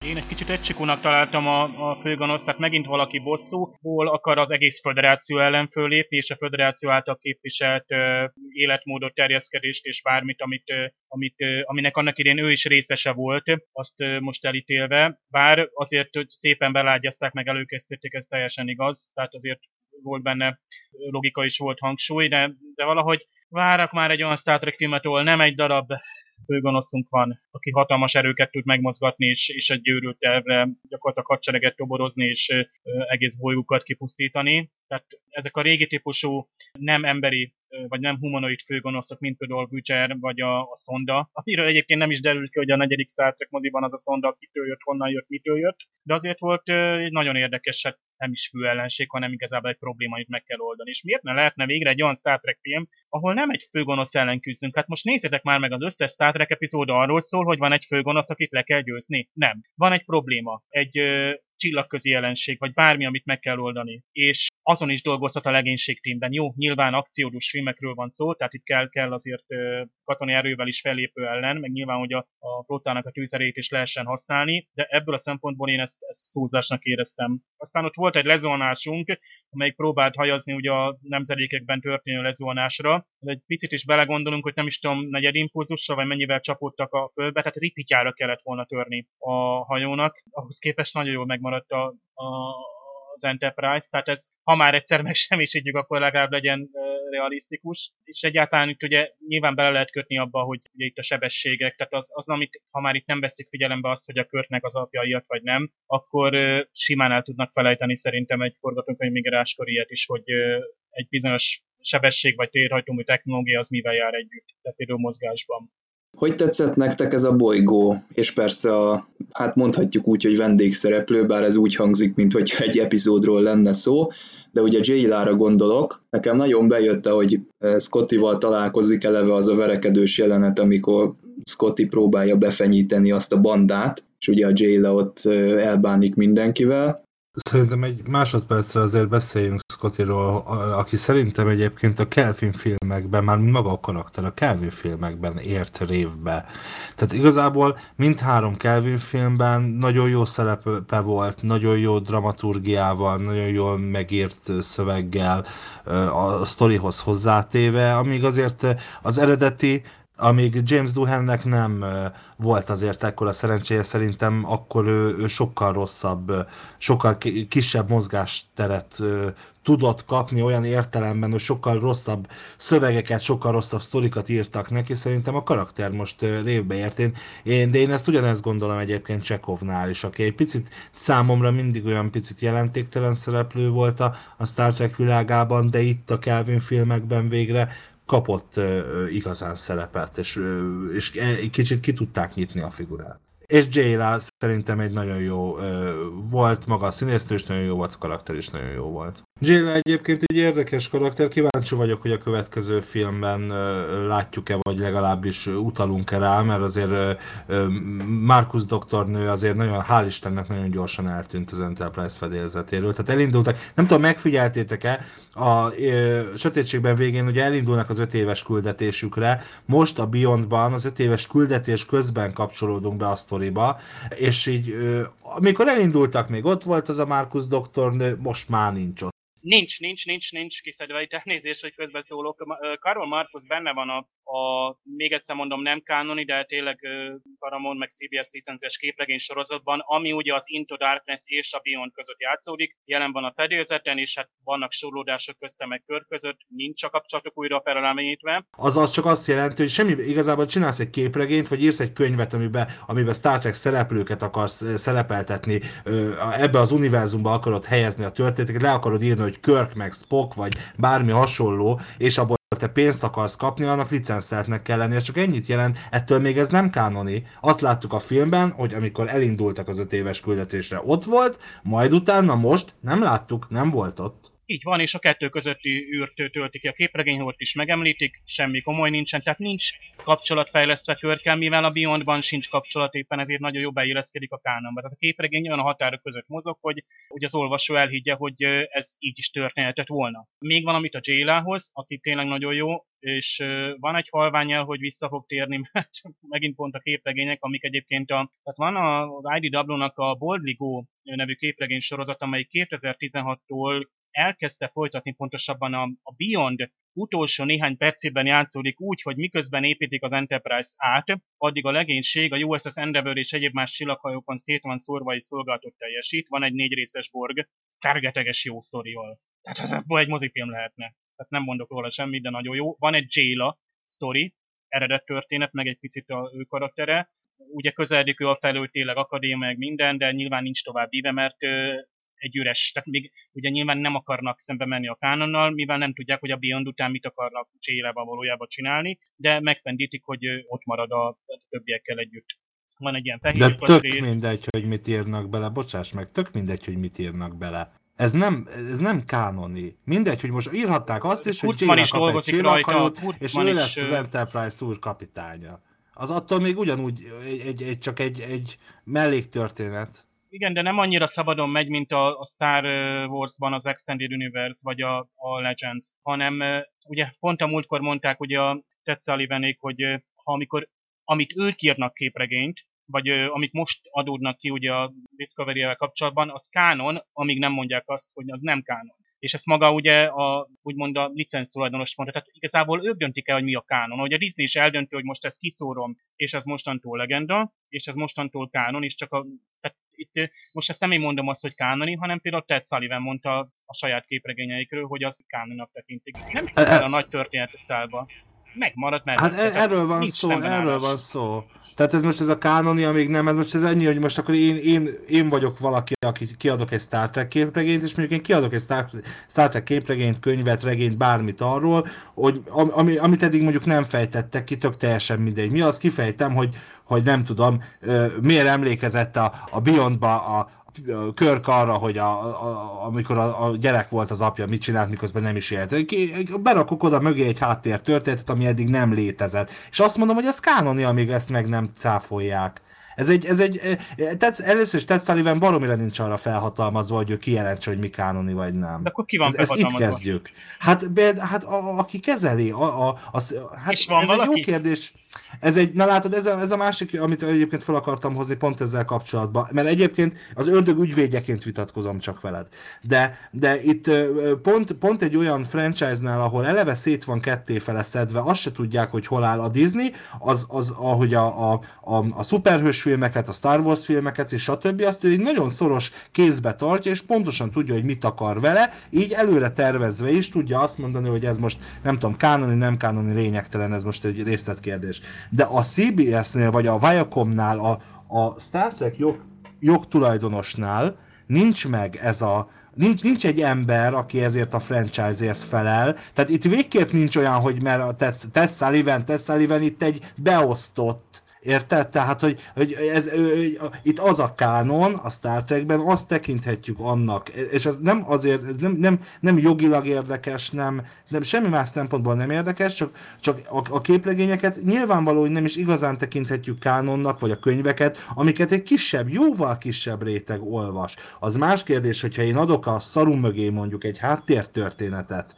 S5: Én egy kicsit egysikúnak találtam a, a főgonoszt, tehát megint valaki bosszúból akar az egész föderáció ellen fölépni, és a föderáció által képviselt ö, életmódot, terjeszkedést és bármit, amit, ö, amit, ö, aminek annak idén ő is részese volt, azt ö, most elítélve. Bár azért hogy szépen belágyazták, meg előkészítették, ez teljesen igaz, tehát azért volt benne logika is volt hangsúly, de, de valahogy várak már egy olyan Star Trek filmet, ahol nem egy darab főgonoszunk van, aki hatalmas erőket tud megmozgatni, és, és egy győrült tervre gyakorlatilag hadsereget toborozni, és egész bolygókat kipusztítani. Tehát ezek a régi típusú nem emberi vagy nem humanoid főgonoszok, mint például Butcher vagy a, a Sonda, amiről egyébként nem is derült ki, hogy a negyedik Star Trek moziban az a Sonda, kitől jött, honnan jött, mitől jött, de azért volt egy nagyon érdekes, hát nem is fő ellenség, hanem igazából egy probléma, amit meg kell oldani. És miért ne lehetne végre egy olyan Star Trek film, ahol nem egy főgonosz ellen küzdünk? Hát most nézzétek már meg az összes Star Trek epizód arról szól, hogy van egy főgonosz, akit le kell győzni. Nem. Van egy probléma, egy csillagközi jelenség, vagy bármi, amit meg kell oldani. És azon is dolgozhat a legénység tímben. Jó, nyilván akciódús filmekről van szó, tehát itt kell, kell azért katonai erővel is fellépő ellen, meg nyilván, hogy a, a flottának a tűzerét is lehessen használni, de ebből a szempontból én ezt, ezt túlzásnak éreztem. Aztán ott volt egy lezónásunk, amelyik próbált hajazni ugye a nemzedékekben történő lezónásra. Egy picit is belegondolunk, hogy nem is tudom, negyed impulzusra, vagy mennyivel csapódtak a földbe, tehát ripityára kellett volna törni a hajónak. Ahhoz képest nagyon jól megmaradt a, a az Enterprise, tehát ez, ha már egyszer megsemmisítjük, akkor legalább legyen realisztikus, és egyáltalán itt ugye nyilván bele lehet kötni abba, hogy ugye itt a sebességek, tehát az, az amit, ha már itt nem veszik figyelembe azt, hogy a körtnek az apja ilyet vagy nem, akkor uh, simán el tudnak felejteni szerintem egy forgatókönyv migráskor ilyet is, hogy uh, egy bizonyos sebesség vagy térhajtómű technológia az mivel jár együtt, tehát például mozgásban.
S3: Hogy tetszett nektek ez a bolygó? És persze a, hát mondhatjuk úgy, hogy vendégszereplő, bár ez úgy hangzik, mint hogy egy epizódról lenne szó, de ugye Jaylára gondolok. Nekem nagyon bejött, hogy eh, Scottival találkozik eleve az a verekedős jelenet, amikor Scotty próbálja befenyíteni azt a bandát, és ugye a Jayla ott eh, elbánik mindenkivel.
S6: Szerintem egy másodpercre azért beszéljünk Scottyról, aki szerintem egyébként a Kelvin filmekben, már maga a karakter a Kelvin filmekben ért révbe. Tehát igazából mindhárom Kelvin filmben nagyon jó szerepe volt, nagyon jó dramaturgiával, nagyon jól megírt szöveggel, a sztorihoz hozzátéve, amíg azért az eredeti amíg James Duhannek nem volt azért ekkora szerencséje, szerintem akkor ő, ő sokkal rosszabb, sokkal kisebb mozgásteret tudott kapni olyan értelemben, hogy sokkal rosszabb szövegeket, sokkal rosszabb sztorikat írtak neki, szerintem a karakter most révbe ért. Én, de én ezt ugyanezt gondolom egyébként Csekovnál is, aki egy picit számomra mindig olyan picit jelentéktelen szereplő volt a, a Star Trek világában, de itt a Kelvin filmekben végre kapott igazán szerepet, és, és egy kicsit ki tudták nyitni a figurát. És Jayla szerintem egy nagyon jó volt, maga a színésznő is nagyon jó volt, a karakter is nagyon jó volt. Jayla egyébként egy érdekes karakter, kíváncsi vagyok, hogy a következő filmben látjuk-e, vagy legalábbis utalunk-e rá, mert azért Markus doktornő azért nagyon, hál' Istennek nagyon gyorsan eltűnt az Enterprise fedélzetéről. Tehát elindultak, nem tudom, megfigyeltétek-e, a sötétségben végén ugye elindulnak az öt éves küldetésükre, most a Beyondban az öt éves küldetés közben kapcsolódunk be a sztoriba, és így amikor elindultak, még ott volt az a Markus doktornő, most már nincs ott.
S5: Nincs, nincs, nincs, nincs kiszedve itt elnézést, hogy közbeszólok. Karol Markus benne van a, a, még egyszer mondom, nem kánoni, de tényleg Paramount meg CBS licenciás képregény sorozatban, ami ugye az Into Darkness és a Beyond között játszódik. Jelen van a fedélzeten, és hát vannak sorlódások közte meg kör között, nincs a kapcsolatok újra felemlítve.
S6: Az az csak azt jelenti, hogy semmi, igazából csinálsz egy képregényt, vagy írsz egy könyvet, amiben, amiben Star Trek szereplőket akarsz szerepeltetni, ebbe az univerzumba akarod helyezni a történeteket, le akarod írni, hogy Kirk meg Spock, vagy bármi hasonló, és abból te pénzt akarsz kapni, annak licenszeltnek kell lennie, csak ennyit jelent, ettől még ez nem kánoni. Azt láttuk a filmben, hogy amikor elindultak az öt éves küldetésre, ott volt, majd utána most nem láttuk, nem volt ott.
S5: Így van, és a kettő közötti űrt töltik ki a képregény, ott is megemlítik, semmi komoly nincsen, tehát nincs kapcsolatfejlesztve körkel, mivel a Beyondban sincs kapcsolat, éppen ezért nagyon jó beilleszkedik a kánonba. Tehát a képregény olyan a határok között mozog, hogy, hogy az olvasó elhiggye, hogy ez így is történhetett volna. Még valamit a Jaylához, aki tényleg nagyon jó, és van egy halványel, hogy vissza fog térni, mert megint pont a képregények, amik egyébként a, tehát van az IDW-nak a Boldly Go nevű képregény sorozat, amely 2016-tól elkezdte folytatni pontosabban a, a Beyond utolsó néhány percében játszódik úgy, hogy miközben építik az Enterprise át, addig a legénység, a USS Endeavour és egyéb más csillaghajókon szét van szórva és szolgálatot teljesít. Van egy négy részes borg, tergeteges jó sztorival. Tehát ez egy mozifilm lehetne. Tehát nem mondok róla semmit, de nagyon jó. Van egy Jayla sztori, eredet történet, meg egy picit a ő karaktere. Ugye közeledik ő a felől tényleg akadémia, meg minden, de nyilván nincs tovább íve, mert egy üres, tehát még ugye nyilván nem akarnak szembe menni a kánonnal, mivel nem tudják, hogy a Beyond után mit akarnak Csélában valójában csinálni, de megpendítik, hogy ott marad a többiekkel együtt. Van egy ilyen fehér
S6: De tök rész. mindegy, hogy mit írnak bele, bocsáss meg, tök mindegy, hogy mit írnak bele. Ez nem, ez nem kánoni. Mindegy, hogy most írhatták azt is, hogy
S5: Jayna is dolgozik rajta,
S6: és ő lesz az Enterprise úr kapitánya. Az attól még ugyanúgy egy, egy, egy csak egy, egy melléktörténet.
S5: Igen, de nem annyira szabadon megy, mint a, a Star Wars-ban az Extended Universe, vagy a, a Legends, hanem ugye pont a múltkor mondták ugye a Ted Sullivanék, hogy ha amikor, amit ők írnak képregényt, vagy amit most adódnak ki ugye a Discovery-vel kapcsolatban, az kánon, amíg nem mondják azt, hogy az nem kánon. És ezt maga ugye a, úgymond a licenc tulajdonos mondta. Tehát igazából ők döntik el, hogy mi a kánon. Hogy a Disney is eldönti, hogy most ezt kiszórom, és ez mostantól legenda, és ez mostantól kánon, és csak a, tehát itt most ezt nem én mondom azt, hogy kánoni, hanem például Ted Sullivan mondta a saját képregényeikről, hogy az kánonnak tekintik. Nem szól el a nagy történetet szállba. Megmaradt, mert
S6: hát erről van szó, erről van szó. Tehát ez most ez a kánoni, amíg nem, ez most ez ennyi, hogy most akkor én, én, én vagyok valaki, aki kiadok egy Star Trek képregényt, és mondjuk én kiadok egy Star, Star Trek képregényt, könyvet, regényt, bármit arról, hogy ami, amit eddig mondjuk nem fejtettek ki, tök teljesen mindegy. Mi az kifejtem, hogy, hogy nem tudom, miért emlékezett a, a Beyondba a, Körk arra, hogy a, a, amikor a, a gyerek volt az apja, mit csinált, miközben nem is élt. Berakok oda mögé egy háttér történetet, ami eddig nem létezett. És azt mondom, hogy ez kánoni, amíg ezt meg nem cáfolják. Ez egy, ez egy, tetsz, először is Ted Sullivan baromira nincs arra felhatalmazva, hogy ő kijelentse, hogy mi kánoni vagy nem.
S5: De akkor ki van ez,
S6: ezt itt kezdjük. Hát, be, hát a, a, aki kezeli, a, a, az, hát és van ez valaki? egy jó kérdés. Ez egy, na látod, ez a, ez a másik, amit egyébként fel akartam hozni pont ezzel kapcsolatban, mert egyébként az ördög ügyvédjeként vitatkozom csak veled. De, de itt pont, pont egy olyan franchise-nál, ahol eleve szét van ketté fele szedve, azt se tudják, hogy hol áll a Disney, az, az ahogy a, a, a, a szuperhős filmeket, a Star Wars filmeket és stb. azt ő egy nagyon szoros kézbe tartja, és pontosan tudja, hogy mit akar vele, így előre tervezve is tudja azt mondani, hogy ez most nem tudom, kánoni, nem kánoni, lényegtelen, ez most egy részletkérdés. De a CBS-nél, vagy a Viacomnál, a, a Star Trek jog, jogtulajdonosnál nincs meg ez a nincs, nincs egy ember, aki ezért a franchise-ért felel. Tehát itt végképp nincs olyan, hogy mert a Tess Sullivan, Tess Sullivan itt egy beosztott Érted? Tehát, hogy, hogy ez, itt az a kánon a Star Trekben, azt tekinthetjük annak, és ez nem azért, ez nem, nem, nem jogilag érdekes, nem, nem semmi más szempontból nem érdekes, csak, csak a, a képregényeket nyilvánvaló, hogy nem is igazán tekinthetjük kánonnak, vagy a könyveket, amiket egy kisebb, jóval kisebb réteg olvas. Az más kérdés, hogyha én adok a szarum mögé mondjuk egy háttértörténetet,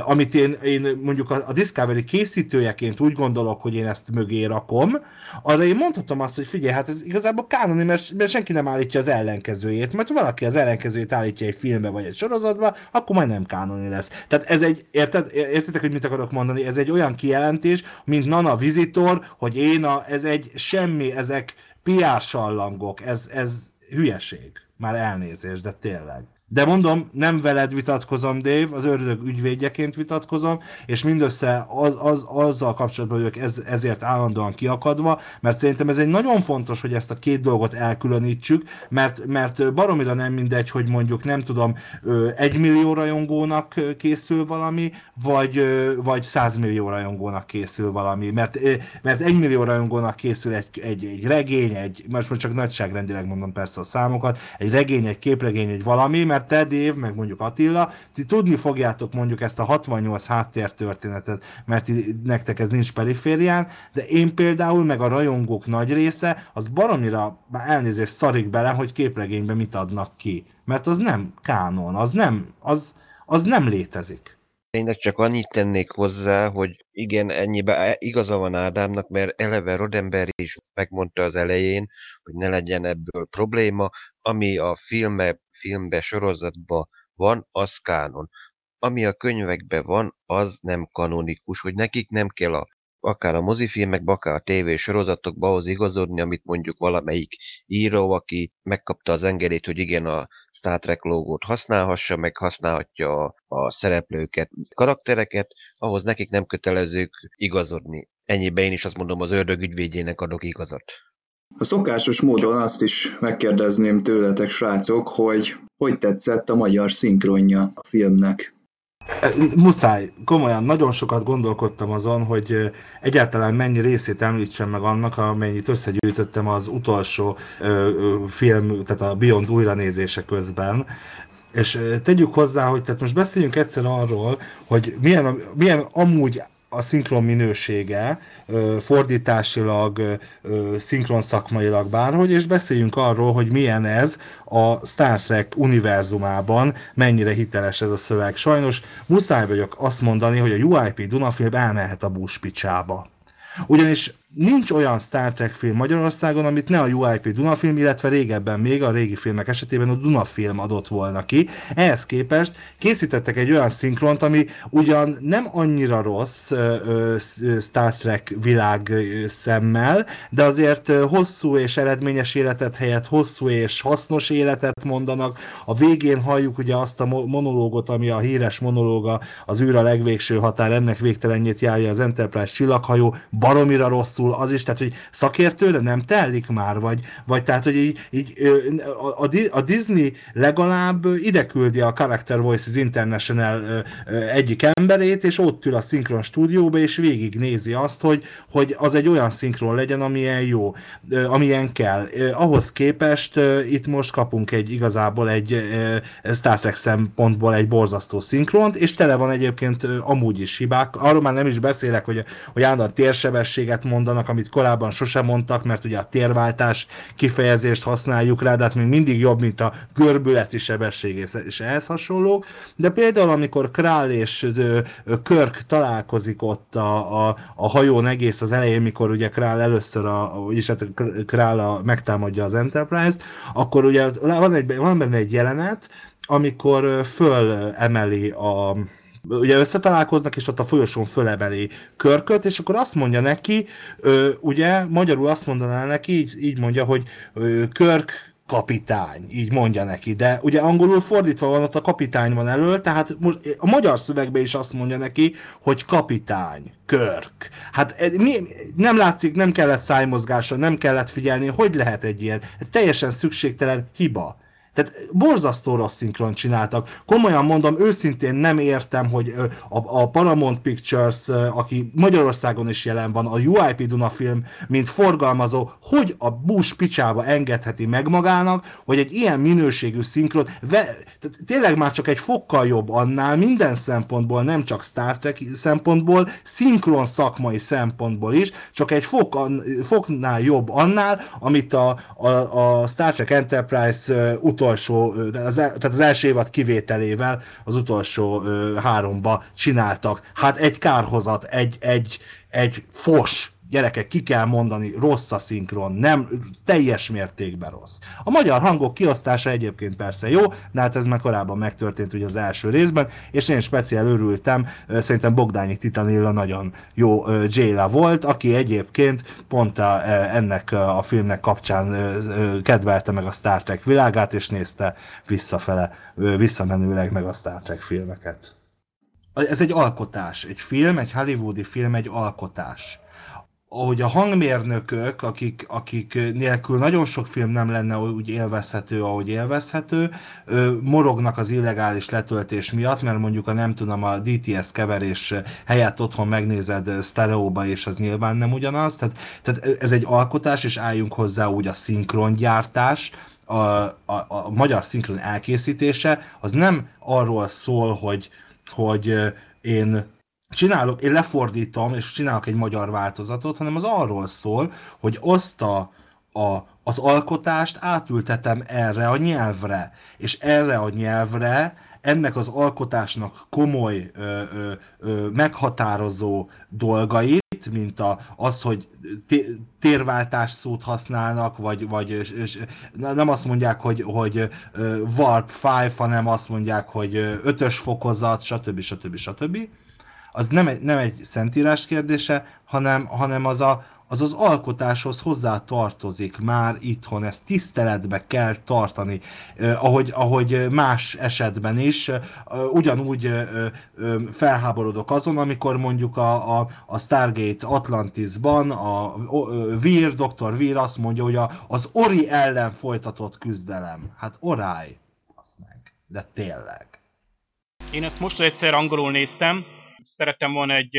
S6: amit én, én mondjuk a, a Discovery készítőjeként úgy gondolok, hogy én ezt mögé rakom, arra én mondhatom azt, hogy figyelj, hát ez igazából kánoni, mert, mert senki nem állítja az ellenkezőjét, mert valaki az ellenkezőjét állítja egy filmbe vagy egy sorozatba, akkor majd nem kánoni lesz. Tehát ez egy, érted, értitek, hogy mit akarok mondani? Ez egy olyan kijelentés, mint Nana Visitor, hogy én a, ez egy semmi, ezek piásallangok, ez, ez hülyeség. Már elnézést, de tényleg. De mondom, nem veled vitatkozom, Dave, az ördög ügyvédjeként vitatkozom, és mindössze az, az, azzal kapcsolatban vagyok ez, ezért állandóan kiakadva, mert szerintem ez egy nagyon fontos, hogy ezt a két dolgot elkülönítsük, mert, mert baromira nem mindegy, hogy mondjuk nem tudom, egy millió rajongónak készül valami, vagy, vagy 100 millió rajongónak készül valami, mert, mert egy millió rajongónak készül egy, egy, egy regény, egy, most, most csak nagyságrendileg mondom persze a számokat, egy regény, egy képregény, egy valami, mert mert te, Dév, meg mondjuk Attila, ti tudni fogjátok mondjuk ezt a 68 háttértörténetet, mert nektek ez nincs periférián, de én például, meg a rajongók nagy része, az baromira, már elnézést szarik bele, hogy képregénybe mit adnak ki. Mert az nem kánon, az nem, az, az nem létezik.
S4: Tényleg csak annyit tennék hozzá, hogy igen, ennyibe igaza van Ádámnak, mert eleve Rodember is megmondta az elején, hogy ne legyen ebből probléma, ami a filme filmbe, sorozatba van, az kánon. Ami a könyvekben van, az nem kanonikus, hogy nekik nem kell a, akár a mozifilmekbe, akár a tévé sorozatokba ahhoz igazodni, amit mondjuk valamelyik író, aki megkapta az engedélyt, hogy igen, a Star Trek logót használhassa, meg használhatja a, a szereplőket, karaktereket, ahhoz nekik nem kötelezők igazodni. Ennyiben én is azt mondom, az ördög ügyvédjének adok igazat.
S3: A szokásos módon azt is megkérdezném tőletek, srácok, hogy hogy tetszett a magyar szinkronja a filmnek?
S6: Muszáj, komolyan, nagyon sokat gondolkodtam azon, hogy egyáltalán mennyi részét említsem meg annak, amennyit összegyűjtöttem az utolsó ö, film, tehát a Beyond újranézése közben. És tegyük hozzá, hogy tehát most beszéljünk egyszer arról, hogy milyen, milyen amúgy a szinkron minősége, fordításilag, szinkron szakmailag bárhogy, és beszéljünk arról, hogy milyen ez a Star Trek univerzumában, mennyire hiteles ez a szöveg. Sajnos muszáj vagyok azt mondani, hogy a UIP Dunafilm elmehet a búspicsába. Ugyanis nincs olyan Star Trek film Magyarországon, amit ne a UIP Dunafilm, illetve régebben még a régi filmek esetében a Dunafilm adott volna ki. Ehhez képest készítettek egy olyan szinkront, ami ugyan nem annyira rossz ö, ö, Star Trek világ szemmel, de azért hosszú és eredményes életet helyett hosszú és hasznos életet mondanak. A végén halljuk ugye azt a monológot, ami a híres monológa, az űr a legvégső határ, ennek végtelenjét járja az Enterprise csillaghajó, baromira rosszul rosszul az is, tehát hogy szakértőre nem telik már, vagy, vagy tehát, hogy így, így a, a Disney legalább ide küldi a Character Voices International egyik emberét, és ott ül a szinkron stúdióba, és végignézi azt, hogy, hogy az egy olyan szinkron legyen, amilyen jó, amilyen kell. Ahhoz képest itt most kapunk egy igazából egy Star Trek szempontból egy borzasztó szinkront, és tele van egyébként amúgy is hibák. Arról már nem is beszélek, hogy, hogy állandóan térsebességet mondanak, mondanak, amit korábban sosem mondtak, mert ugye a térváltás kifejezést használjuk rá, de hát még mindig jobb, mint a görbületi sebesség és ehhez hasonlók. De például, amikor Král és Körk találkozik ott a, a, a hajón egész az elején, mikor ugye Král először, a, vagyis hát Král a, megtámadja az Enterprise-t, akkor ugye van, egy, van benne egy jelenet, amikor föl emeli a, ugye összetalálkoznak, és ott a folyosón fölebeli körköt, és akkor azt mondja neki, ugye magyarul azt mondaná neki, így, így mondja, hogy Körk kapitány, így mondja neki, de ugye angolul fordítva van, ott a kapitány van elől, tehát most a magyar szövegben is azt mondja neki, hogy kapitány, körk. Hát mi, nem látszik, nem kellett szájmozgásra, nem kellett figyelni, hogy lehet egy ilyen teljesen szükségtelen hiba. Tehát borzasztó rossz szinkron csináltak. Komolyan mondom, őszintén nem értem, hogy a, a Paramount Pictures, aki Magyarországon is jelen van, a UIP Duna film, mint forgalmazó, hogy a Bush picsába engedheti meg magának, hogy egy ilyen minőségű szinkron, ve, tehát tényleg már csak egy fokkal jobb annál, minden szempontból, nem csak Star Trek szempontból, szinkron szakmai szempontból is, csak egy fok, foknál jobb annál, amit a, a, a Star Trek Enterprise utol utolsó, az, tehát az első évad kivételével az utolsó háromba csináltak. Hát egy kárhozat, egy, egy, egy fos gyerekek, ki kell mondani, rossz a szinkron, nem, teljes mértékben rossz. A magyar hangok kiosztása egyébként persze jó, de hát ez már korábban megtörtént ugye az első részben, és én speciál örültem, szerintem Bogdányi Titanilla nagyon jó Jayla volt, aki egyébként pont a, ennek a filmnek kapcsán kedvelte meg a Star Trek világát, és nézte visszafele, visszamenőleg meg a Star Trek filmeket. Ez egy alkotás, egy film, egy hollywoodi film, egy alkotás ahogy a hangmérnökök, akik, akik nélkül nagyon sok film nem lenne úgy élvezhető, ahogy élvezhető, morognak az illegális letöltés miatt, mert mondjuk a nem tudom, a DTS keverés helyett otthon megnézed sztereóba, és az nyilván nem ugyanaz. Tehát, tehát ez egy alkotás, és álljunk hozzá úgy a szinkrongyártás, a, a, a magyar szinkron elkészítése, az nem arról szól, hogy, hogy én csinálok, én lefordítom, és csinálok egy magyar változatot, hanem az arról szól, hogy azt a, a, az alkotást átültetem erre a nyelvre, és erre a nyelvre ennek az alkotásnak komoly, ö, ö, ö, meghatározó dolgait, mint a, az, hogy térváltás szót használnak, vagy, vagy és nem azt mondják, hogy, hogy warp 5, hanem azt mondják, hogy ötös fokozat, stb. stb. stb. stb az nem egy, nem egy szentírás kérdése, hanem, hanem az, a, az az alkotáshoz hozzá tartozik már itthon, ezt tiszteletbe kell tartani, eh, ahogy, ahogy más esetben is, ugyanúgy eh, felháborodok azon, amikor mondjuk a, a, a Stargate Atlantisban a, a Vir, Dr. Vir azt mondja, hogy a, az Ori ellen folytatott küzdelem. Hát oráj, azt meg, de tényleg.
S5: Én ezt most egyszer angolul néztem, szerettem volna egy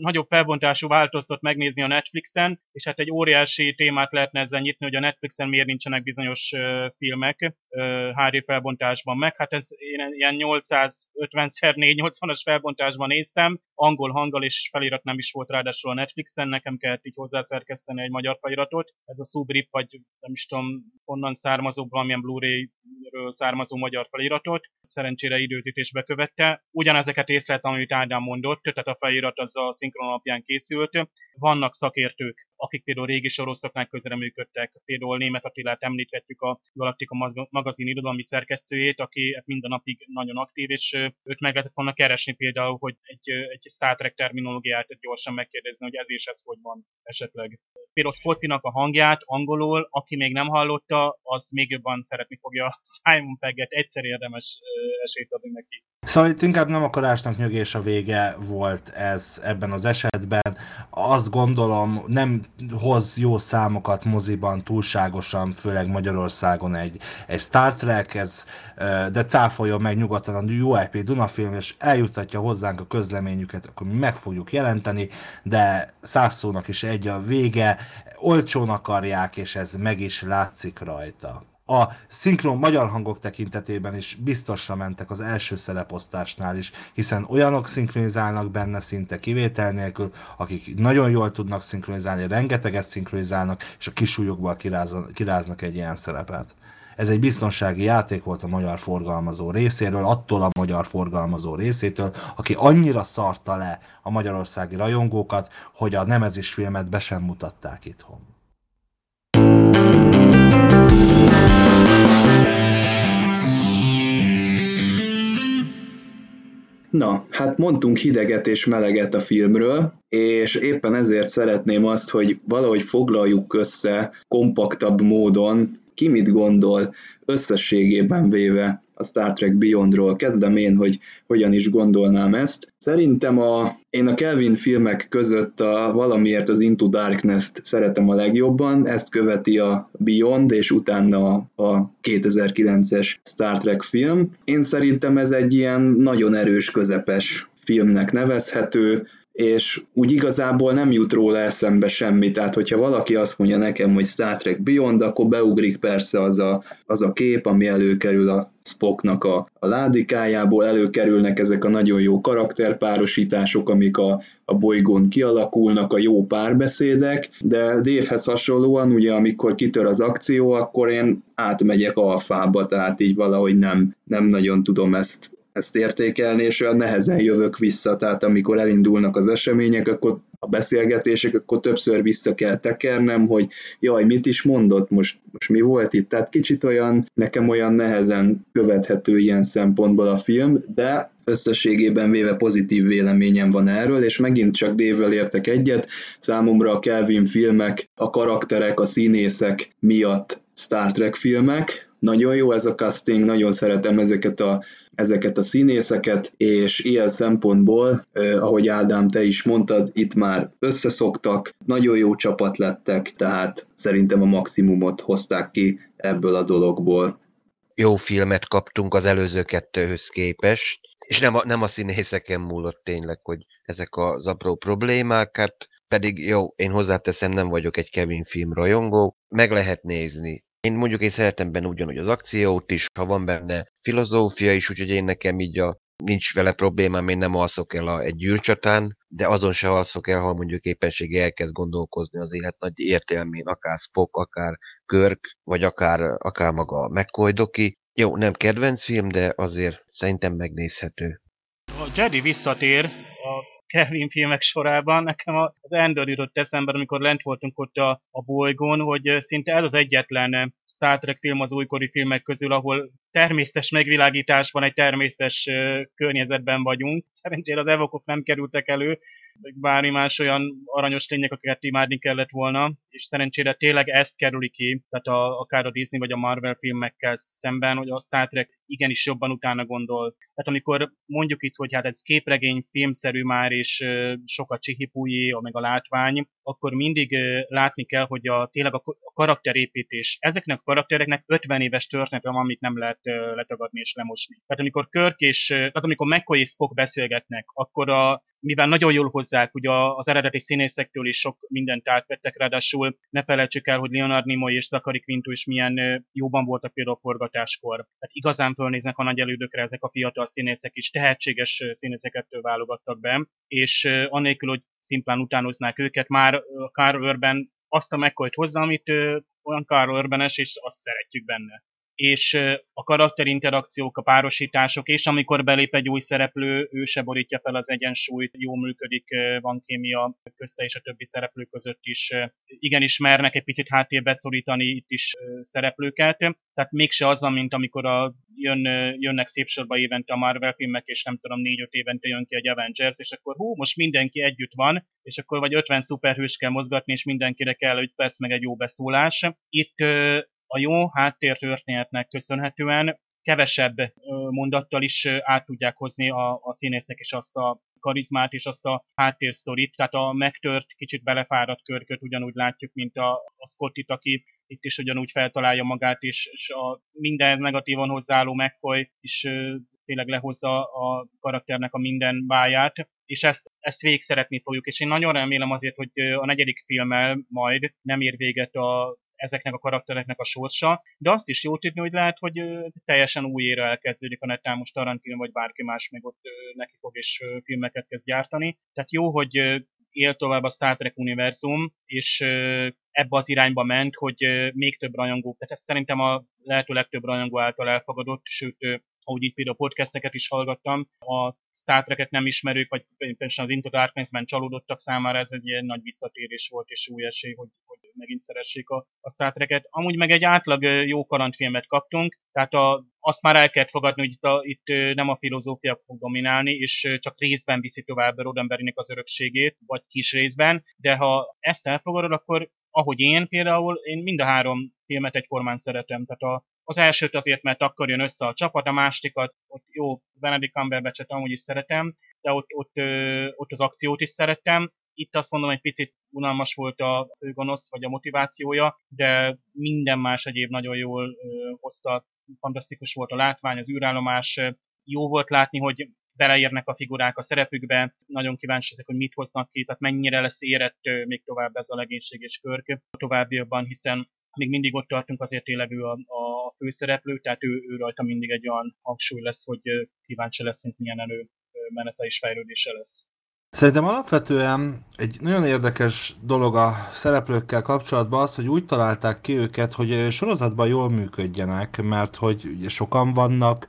S5: nagyobb felbontású változtat megnézni a Netflixen, és hát egy óriási témát lehetne ezzel nyitni, hogy a Netflixen miért nincsenek bizonyos uh, filmek uh, HD felbontásban meg. Hát ez én ilyen 850x480-as felbontásban néztem, angol hanggal és felirat nem is volt ráadásul a Netflixen, nekem kellett így hozzászerkeszteni egy magyar feliratot. Ez a Subrip, vagy nem is tudom, onnan származó, valamilyen Blu-ray-ről származó magyar feliratot. Szerencsére időzítésbe követte. Ugyanezeket észleltem, amit Ádám mondott, tehát a felirat az a szinkron alapján készült. Vannak szakértők, akik például régi sorozatoknál közreműködtek, például Német Attilát említhetjük a Galaktika magazin irodalmi szerkesztőjét, aki minden napig nagyon aktív, és őt meg lehetett volna keresni például, hogy egy, egy Star Trek terminológiát gyorsan megkérdezni, hogy ez és ez hogy van esetleg. Például Scottinak a hangját angolul, aki még nem hallotta, az még jobban szeretni fogja Simon Pegget, egyszer érdemes esélyt adni neki.
S6: Szóval itt inkább nem a karásnak nyögés a vége volt ez ebben az esetben. Azt gondolom, nem hoz jó számokat moziban túlságosan, főleg Magyarországon egy, egy Star Trek, ez, de cáfoljon meg nyugodtan a UIP Dunafilm, és eljutatja hozzánk a közleményüket, akkor mi meg fogjuk jelenteni, de száz szónak is egy a vége, olcsón akarják, és ez meg is látszik rajta a szinkron magyar hangok tekintetében is biztosra mentek az első szereposztásnál is, hiszen olyanok szinkronizálnak benne szinte kivétel nélkül, akik nagyon jól tudnak szinkronizálni, rengeteget szinkronizálnak, és a kisúlyokból kiráznak egy ilyen szerepet. Ez egy biztonsági játék volt a magyar forgalmazó részéről, attól a magyar forgalmazó részétől, aki annyira szarta le a magyarországi rajongókat, hogy a Nemezis filmet be sem mutatták itthon.
S3: Na, hát mondtunk hideget és meleget a filmről, és éppen ezért szeretném azt, hogy valahogy foglaljuk össze kompaktabb módon, ki mit gondol összességében véve a Star Trek Beyondról. Kezdem én, hogy hogyan is gondolnám ezt. Szerintem a, én a Kelvin filmek között a, valamiért az Into Darkness-t szeretem a legjobban, ezt követi a Beyond, és utána a 2009-es Star Trek film. Én szerintem ez egy ilyen nagyon erős, közepes filmnek nevezhető, és úgy igazából nem jut róla eszembe semmi, tehát hogyha valaki azt mondja nekem, hogy Star Trek Beyond, akkor beugrik persze az a, az a kép, ami előkerül a Spocknak a, a ládikájából, előkerülnek ezek a nagyon jó karakterpárosítások, amik a, a bolygón kialakulnak, a jó párbeszédek, de Dévhez hasonlóan, ugye amikor kitör az akció, akkor én átmegyek alfába, tehát így valahogy nem, nem nagyon tudom ezt ezt értékelni, és olyan nehezen jövök vissza, tehát amikor elindulnak az események, akkor a beszélgetések, akkor többször vissza kell tekernem, hogy jaj, mit is mondott, most, most mi volt itt, tehát kicsit olyan, nekem olyan nehezen követhető ilyen szempontból a film, de összességében véve pozitív véleményem van erről, és megint csak Dévvel értek egyet, számomra a Kelvin filmek, a karakterek, a színészek miatt Star Trek filmek, nagyon jó ez a casting, nagyon szeretem ezeket a ezeket a színészeket, és ilyen szempontból, eh, ahogy Ádám, te is mondtad, itt már összeszoktak, nagyon jó csapat lettek, tehát szerintem a maximumot hozták ki ebből a dologból.
S4: Jó filmet kaptunk az előző kettőhöz képest, és nem a, nem a színészeken múlott tényleg, hogy ezek az apró problémák, hát pedig jó, én hozzáteszem, nem vagyok egy Kevin film rajongó, meg lehet nézni. Én mondjuk én szeretem benne ugyanúgy az akciót is, ha van benne filozófia is, úgyhogy én nekem így a, nincs vele problémám, én nem alszok el a, egy gyűrcsatán, de azon se alszok el, ha mondjuk éppenség elkezd gondolkozni az élet nagy értelmén, akár Spock, akár Körk, vagy akár, akár maga McCoy Doki. Jó, nem kedvenc film, de azért szerintem megnézhető.
S5: A Jedi visszatér a Kevin filmek sorában. Nekem az Endor jutott eszembe, amikor lent voltunk ott a, a bolygón, hogy szinte ez az egyetlen Star Trek film az újkori filmek közül, ahol természetes megvilágításban, egy természetes környezetben vagyunk. Szerencsére az evokok nem kerültek elő, bármi más olyan aranyos lények, akiket imádni kellett volna, és szerencsére tényleg ezt kerüli ki, tehát a, akár a Disney vagy a Marvel filmekkel szemben, hogy a Star Trek igenis jobban utána gondol. Tehát amikor mondjuk itt, hogy hát ez képregény filmszerű már, és sokat csihipújé, meg a látvány, akkor mindig látni kell, hogy a, tényleg a, a karakterépítés, ezeknek a karaktereknek 50 éves története van, amit nem lehet letagadni és lemosni. Tehát amikor Körk és, tehát amikor McCoy és Spock beszélgetnek, akkor a, mivel nagyon jól hozzák, ugye az eredeti színészektől is sok mindent átvettek, ráadásul ne felejtsük el, hogy Leonard Nimoy és Zachary Quinto is milyen jóban voltak például a forgatáskor. Tehát igazán fölnéznek a nagy elődökre ezek a fiatal színészek is, tehetséges színészeket válogattak be, és annélkül, hogy szimplán utánoznák őket, már Carl Urban azt a mccoy hozza, amit olyan Carl Urbanes, és azt szeretjük benne és a karakterinterakciók, a párosítások, és amikor belép egy új szereplő, ő se borítja fel az egyensúlyt, jó működik, van kémia közte és a többi szereplő között is. Igenis mernek egy picit háttérbe szorítani itt is szereplőket, tehát mégse az, mint amikor a, jön, jönnek szép sorba évente a Marvel filmek, és nem tudom, négy-öt évente jön ki egy Avengers, és akkor hú, most mindenki együtt van, és akkor vagy 50 szuperhős kell mozgatni, és mindenkire kell, hogy persze meg egy jó beszólás. Itt a jó háttértörténetnek köszönhetően kevesebb mondattal is át tudják hozni a, a színészek és azt a karizmát és azt a háttérsztorit, tehát a megtört, kicsit belefáradt körköt ugyanúgy látjuk, mint a, a Scottit, aki itt is ugyanúgy feltalálja magát, és, és a minden negatívan hozzáálló McCoy is tényleg lehozza a karakternek a minden báját, és ezt, ezt végig szeretni fogjuk, és én nagyon remélem azért, hogy a negyedik filmmel majd nem ér véget a ezeknek a karaktereknek a sorsa, de azt is jó tudni, hogy lehet, hogy teljesen új éra elkezdődik a netán most Tarantino vagy bárki más meg ott neki fog és filmeket kezd gyártani. Tehát jó, hogy él tovább a Star Trek univerzum, és ebbe az irányba ment, hogy még több rajongó, tehát ez szerintem a lehető legtöbb rajongó által elfogadott, sőt, ahogy itt például podcasteket is hallgattam, a Star Trek-et nem ismerők, vagy például az Into Darkness-ben csalódottak számára ez egy ilyen nagy visszatérés volt, és új esély, hogy, hogy megint szeressék a, a Star Trek-et. Amúgy meg egy átlag jó karantfilmet kaptunk, tehát a, azt már el kellett fogadni, hogy itt, a, itt nem a filozófia fog dominálni, és csak részben viszi tovább Roddenberrynek az örökségét, vagy kis részben, de ha ezt elfogadod, akkor ahogy én például, én mind a három filmet egyformán szeretem. Tehát a, az elsőt azért, mert akkor jön össze a csapat, a másikat, ott jó, Benedict Cumberbatch-et amúgy is szeretem, de ott, ott, ott az akciót is szerettem. Itt azt mondom, egy picit unalmas volt a főgonosz, vagy a motivációja, de minden más egyéb nagyon jól hozta. Fantasztikus volt a látvány, az űrállomás, jó volt látni, hogy beleérnek a figurák a szerepükbe, nagyon kíváncsi ezek, hogy mit hoznak ki, tehát mennyire lesz érett még tovább ez a legénység és körk a továbbiakban, hiszen még mindig ott tartunk, azért tényleg ő a, a főszereplő, tehát ő, ő rajta mindig egy olyan hangsúly lesz, hogy kíváncsi leszünk, milyen elő menete és fejlődése lesz.
S6: Szerintem alapvetően egy nagyon érdekes dolog a szereplőkkel kapcsolatban az, hogy úgy találták ki őket, hogy sorozatban jól működjenek, mert hogy ugye sokan vannak,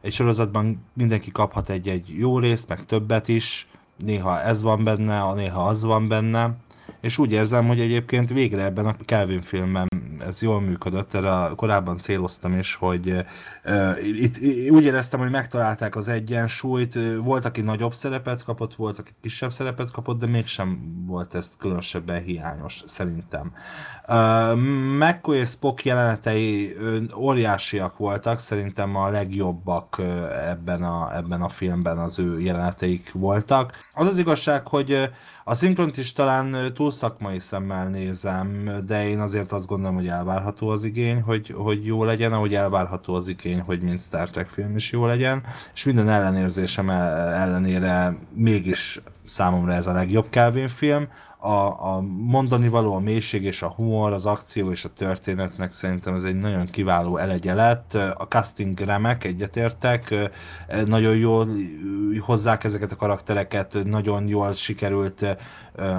S6: egy sorozatban mindenki kaphat egy-egy jó részt, meg többet is, néha ez van benne, néha az van benne, és úgy érzem, hogy egyébként végre ebben a Kelvin filmben ez jól működött, erre korábban céloztam is, hogy uh, itt, úgy éreztem, hogy megtalálták az egyensúlyt, volt, aki nagyobb szerepet kapott, volt, aki kisebb szerepet kapott, de mégsem volt ez különösebben hiányos, szerintem. Uh, McCoy és Spock jelenetei óriásiak voltak, szerintem a legjobbak ebben a, ebben a filmben az ő jeleneteik voltak. Az az igazság, hogy a szinkront is talán túl szakmai szemmel nézem, de én azért azt gondolom, hogy elvárható az igény, hogy, hogy jó legyen, ahogy elvárható az igény, hogy mint Star Trek film is jó legyen, és minden ellenérzésem ellenére mégis számomra ez a legjobb Kelvin film a, a mondani való, a mélység és a humor, az akció és a történetnek szerintem ez egy nagyon kiváló elegye lett. A casting remek, egyetértek, nagyon jól hozzák ezeket a karaktereket, nagyon jól sikerült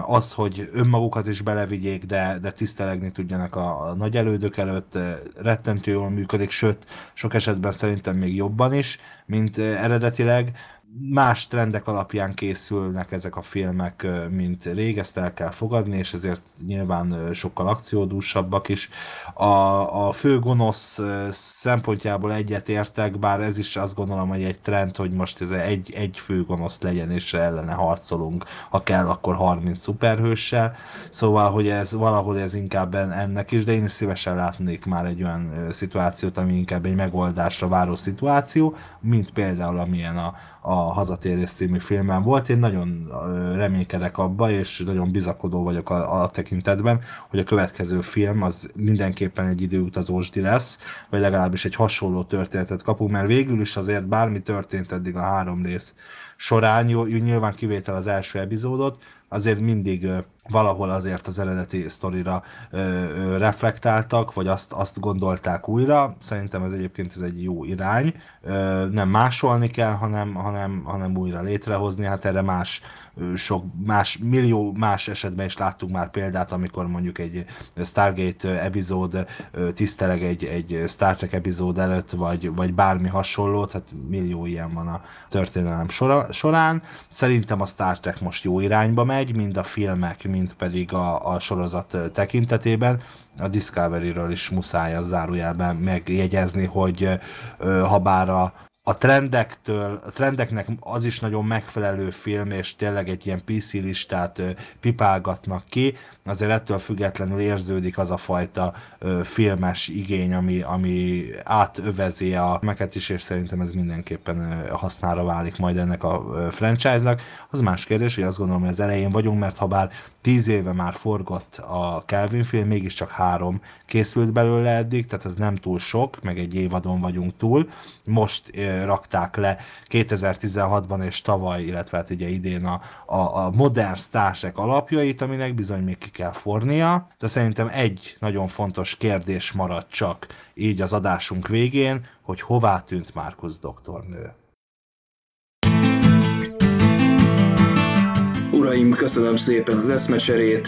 S6: az, hogy önmagukat is belevigyék, de, de tisztelegni tudjanak a, a nagy elődök előtt, rettentő jól működik, sőt, sok esetben szerintem még jobban is, mint eredetileg más trendek alapján készülnek ezek a filmek, mint rég, ezt el kell fogadni, és ezért nyilván sokkal akciódúsabbak is. A, a fő gonosz szempontjából egyetértek, bár ez is azt gondolom, hogy egy trend, hogy most ez egy, egy fő gonosz legyen, és ellene harcolunk, ha kell, akkor 30 szuperhőssel. Szóval, hogy ez valahol ez inkább ennek is, de én is szívesen látnék már egy olyan szituációt, ami inkább egy megoldásra váró szituáció, mint például amilyen a, a Hazatérés című filmben volt. Én nagyon reménykedek abba, és nagyon bizakodó vagyok a, a tekintetben, hogy a következő film az mindenképpen egy időutazósdi lesz, vagy legalábbis egy hasonló történetet kapunk, mert végül is azért bármi történt eddig a három rész során, jó, nyilván kivétel az első epizódot, azért mindig valahol azért az eredeti sztorira ö, reflektáltak, vagy azt, azt gondolták újra. Szerintem ez egyébként ez egy jó irány. Ö, nem másolni kell, hanem, hanem, hanem újra létrehozni. Hát erre más, sok más, millió más esetben is láttunk már példát, amikor mondjuk egy Stargate epizód tiszteleg egy, egy Star Trek epizód előtt, vagy, vagy bármi hasonló, tehát millió ilyen van a történelem során. Szerintem a Star Trek most jó irányba megy, mind a filmek, mint pedig a, a sorozat tekintetében. A Discovery-ről is muszáj a zárójelben megjegyezni, hogy ha bár a, a trendektől, a trendeknek az is nagyon megfelelő film, és tényleg egy ilyen PC listát pipálgatnak ki, azért ettől függetlenül érződik az a fajta filmes igény, ami, ami átövezi a meket is, és szerintem ez mindenképpen hasznára válik majd ennek a franchise-nak. Az más kérdés, hogy azt gondolom, hogy az elején vagyunk, mert ha bár tíz éve már forgott a Kelvin film, mégiscsak három készült belőle eddig, tehát ez nem túl sok, meg egy évadon vagyunk túl. Most rakták le 2016-ban és tavaly, illetve hát ugye idén a, a, a modern sztársek alapjait, aminek bizony még ki kell fornia, de szerintem egy nagyon fontos kérdés maradt csak így az adásunk végén, hogy hová tűnt Márkusz doktornő.
S3: Uraim, köszönöm szépen az eszmecserét,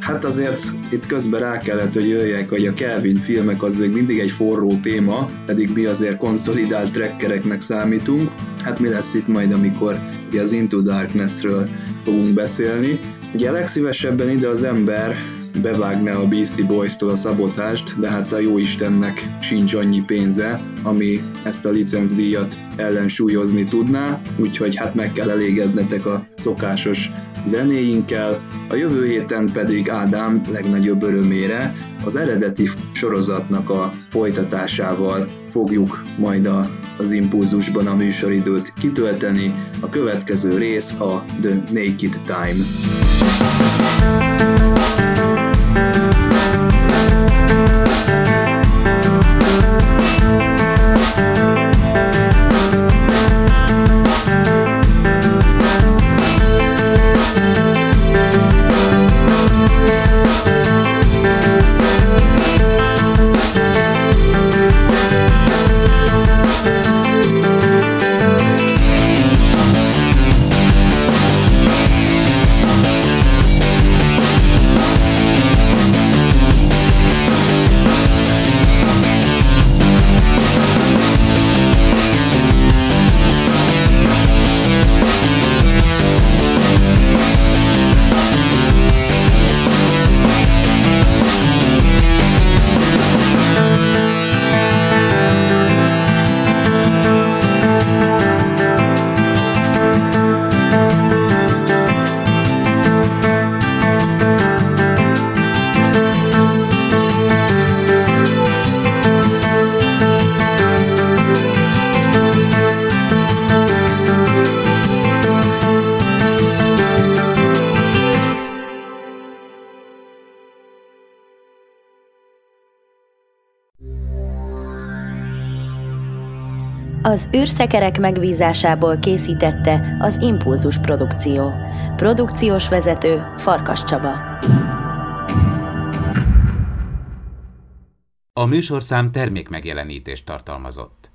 S3: Hát azért itt közben rá kellett, hogy jöjjek, hogy a Kelvin filmek az még mindig egy forró téma, pedig mi azért konszolidált trekkereknek számítunk. Hát mi lesz itt majd, amikor az Into Darkness-ről fogunk beszélni. Ugye legszívesebben ide az ember bevágná a Beastie Boys-tól a szabotást, de hát a jó Istennek sincs annyi pénze, ami ezt a licencdíjat ellensúlyozni tudná, úgyhogy hát meg kell elégednetek a szokásos zenéinkkel, a jövő héten pedig Ádám legnagyobb örömére az eredeti sorozatnak a folytatásával fogjuk majd a, az impulzusban a műsoridőt kitölteni. A következő rész a The Naked Time.
S2: Űrszekerek megbízásából készítette az Impulzus Produkció. Produkciós vezető Farkas Csaba.
S1: A műsorszám termékmegjelenítést tartalmazott.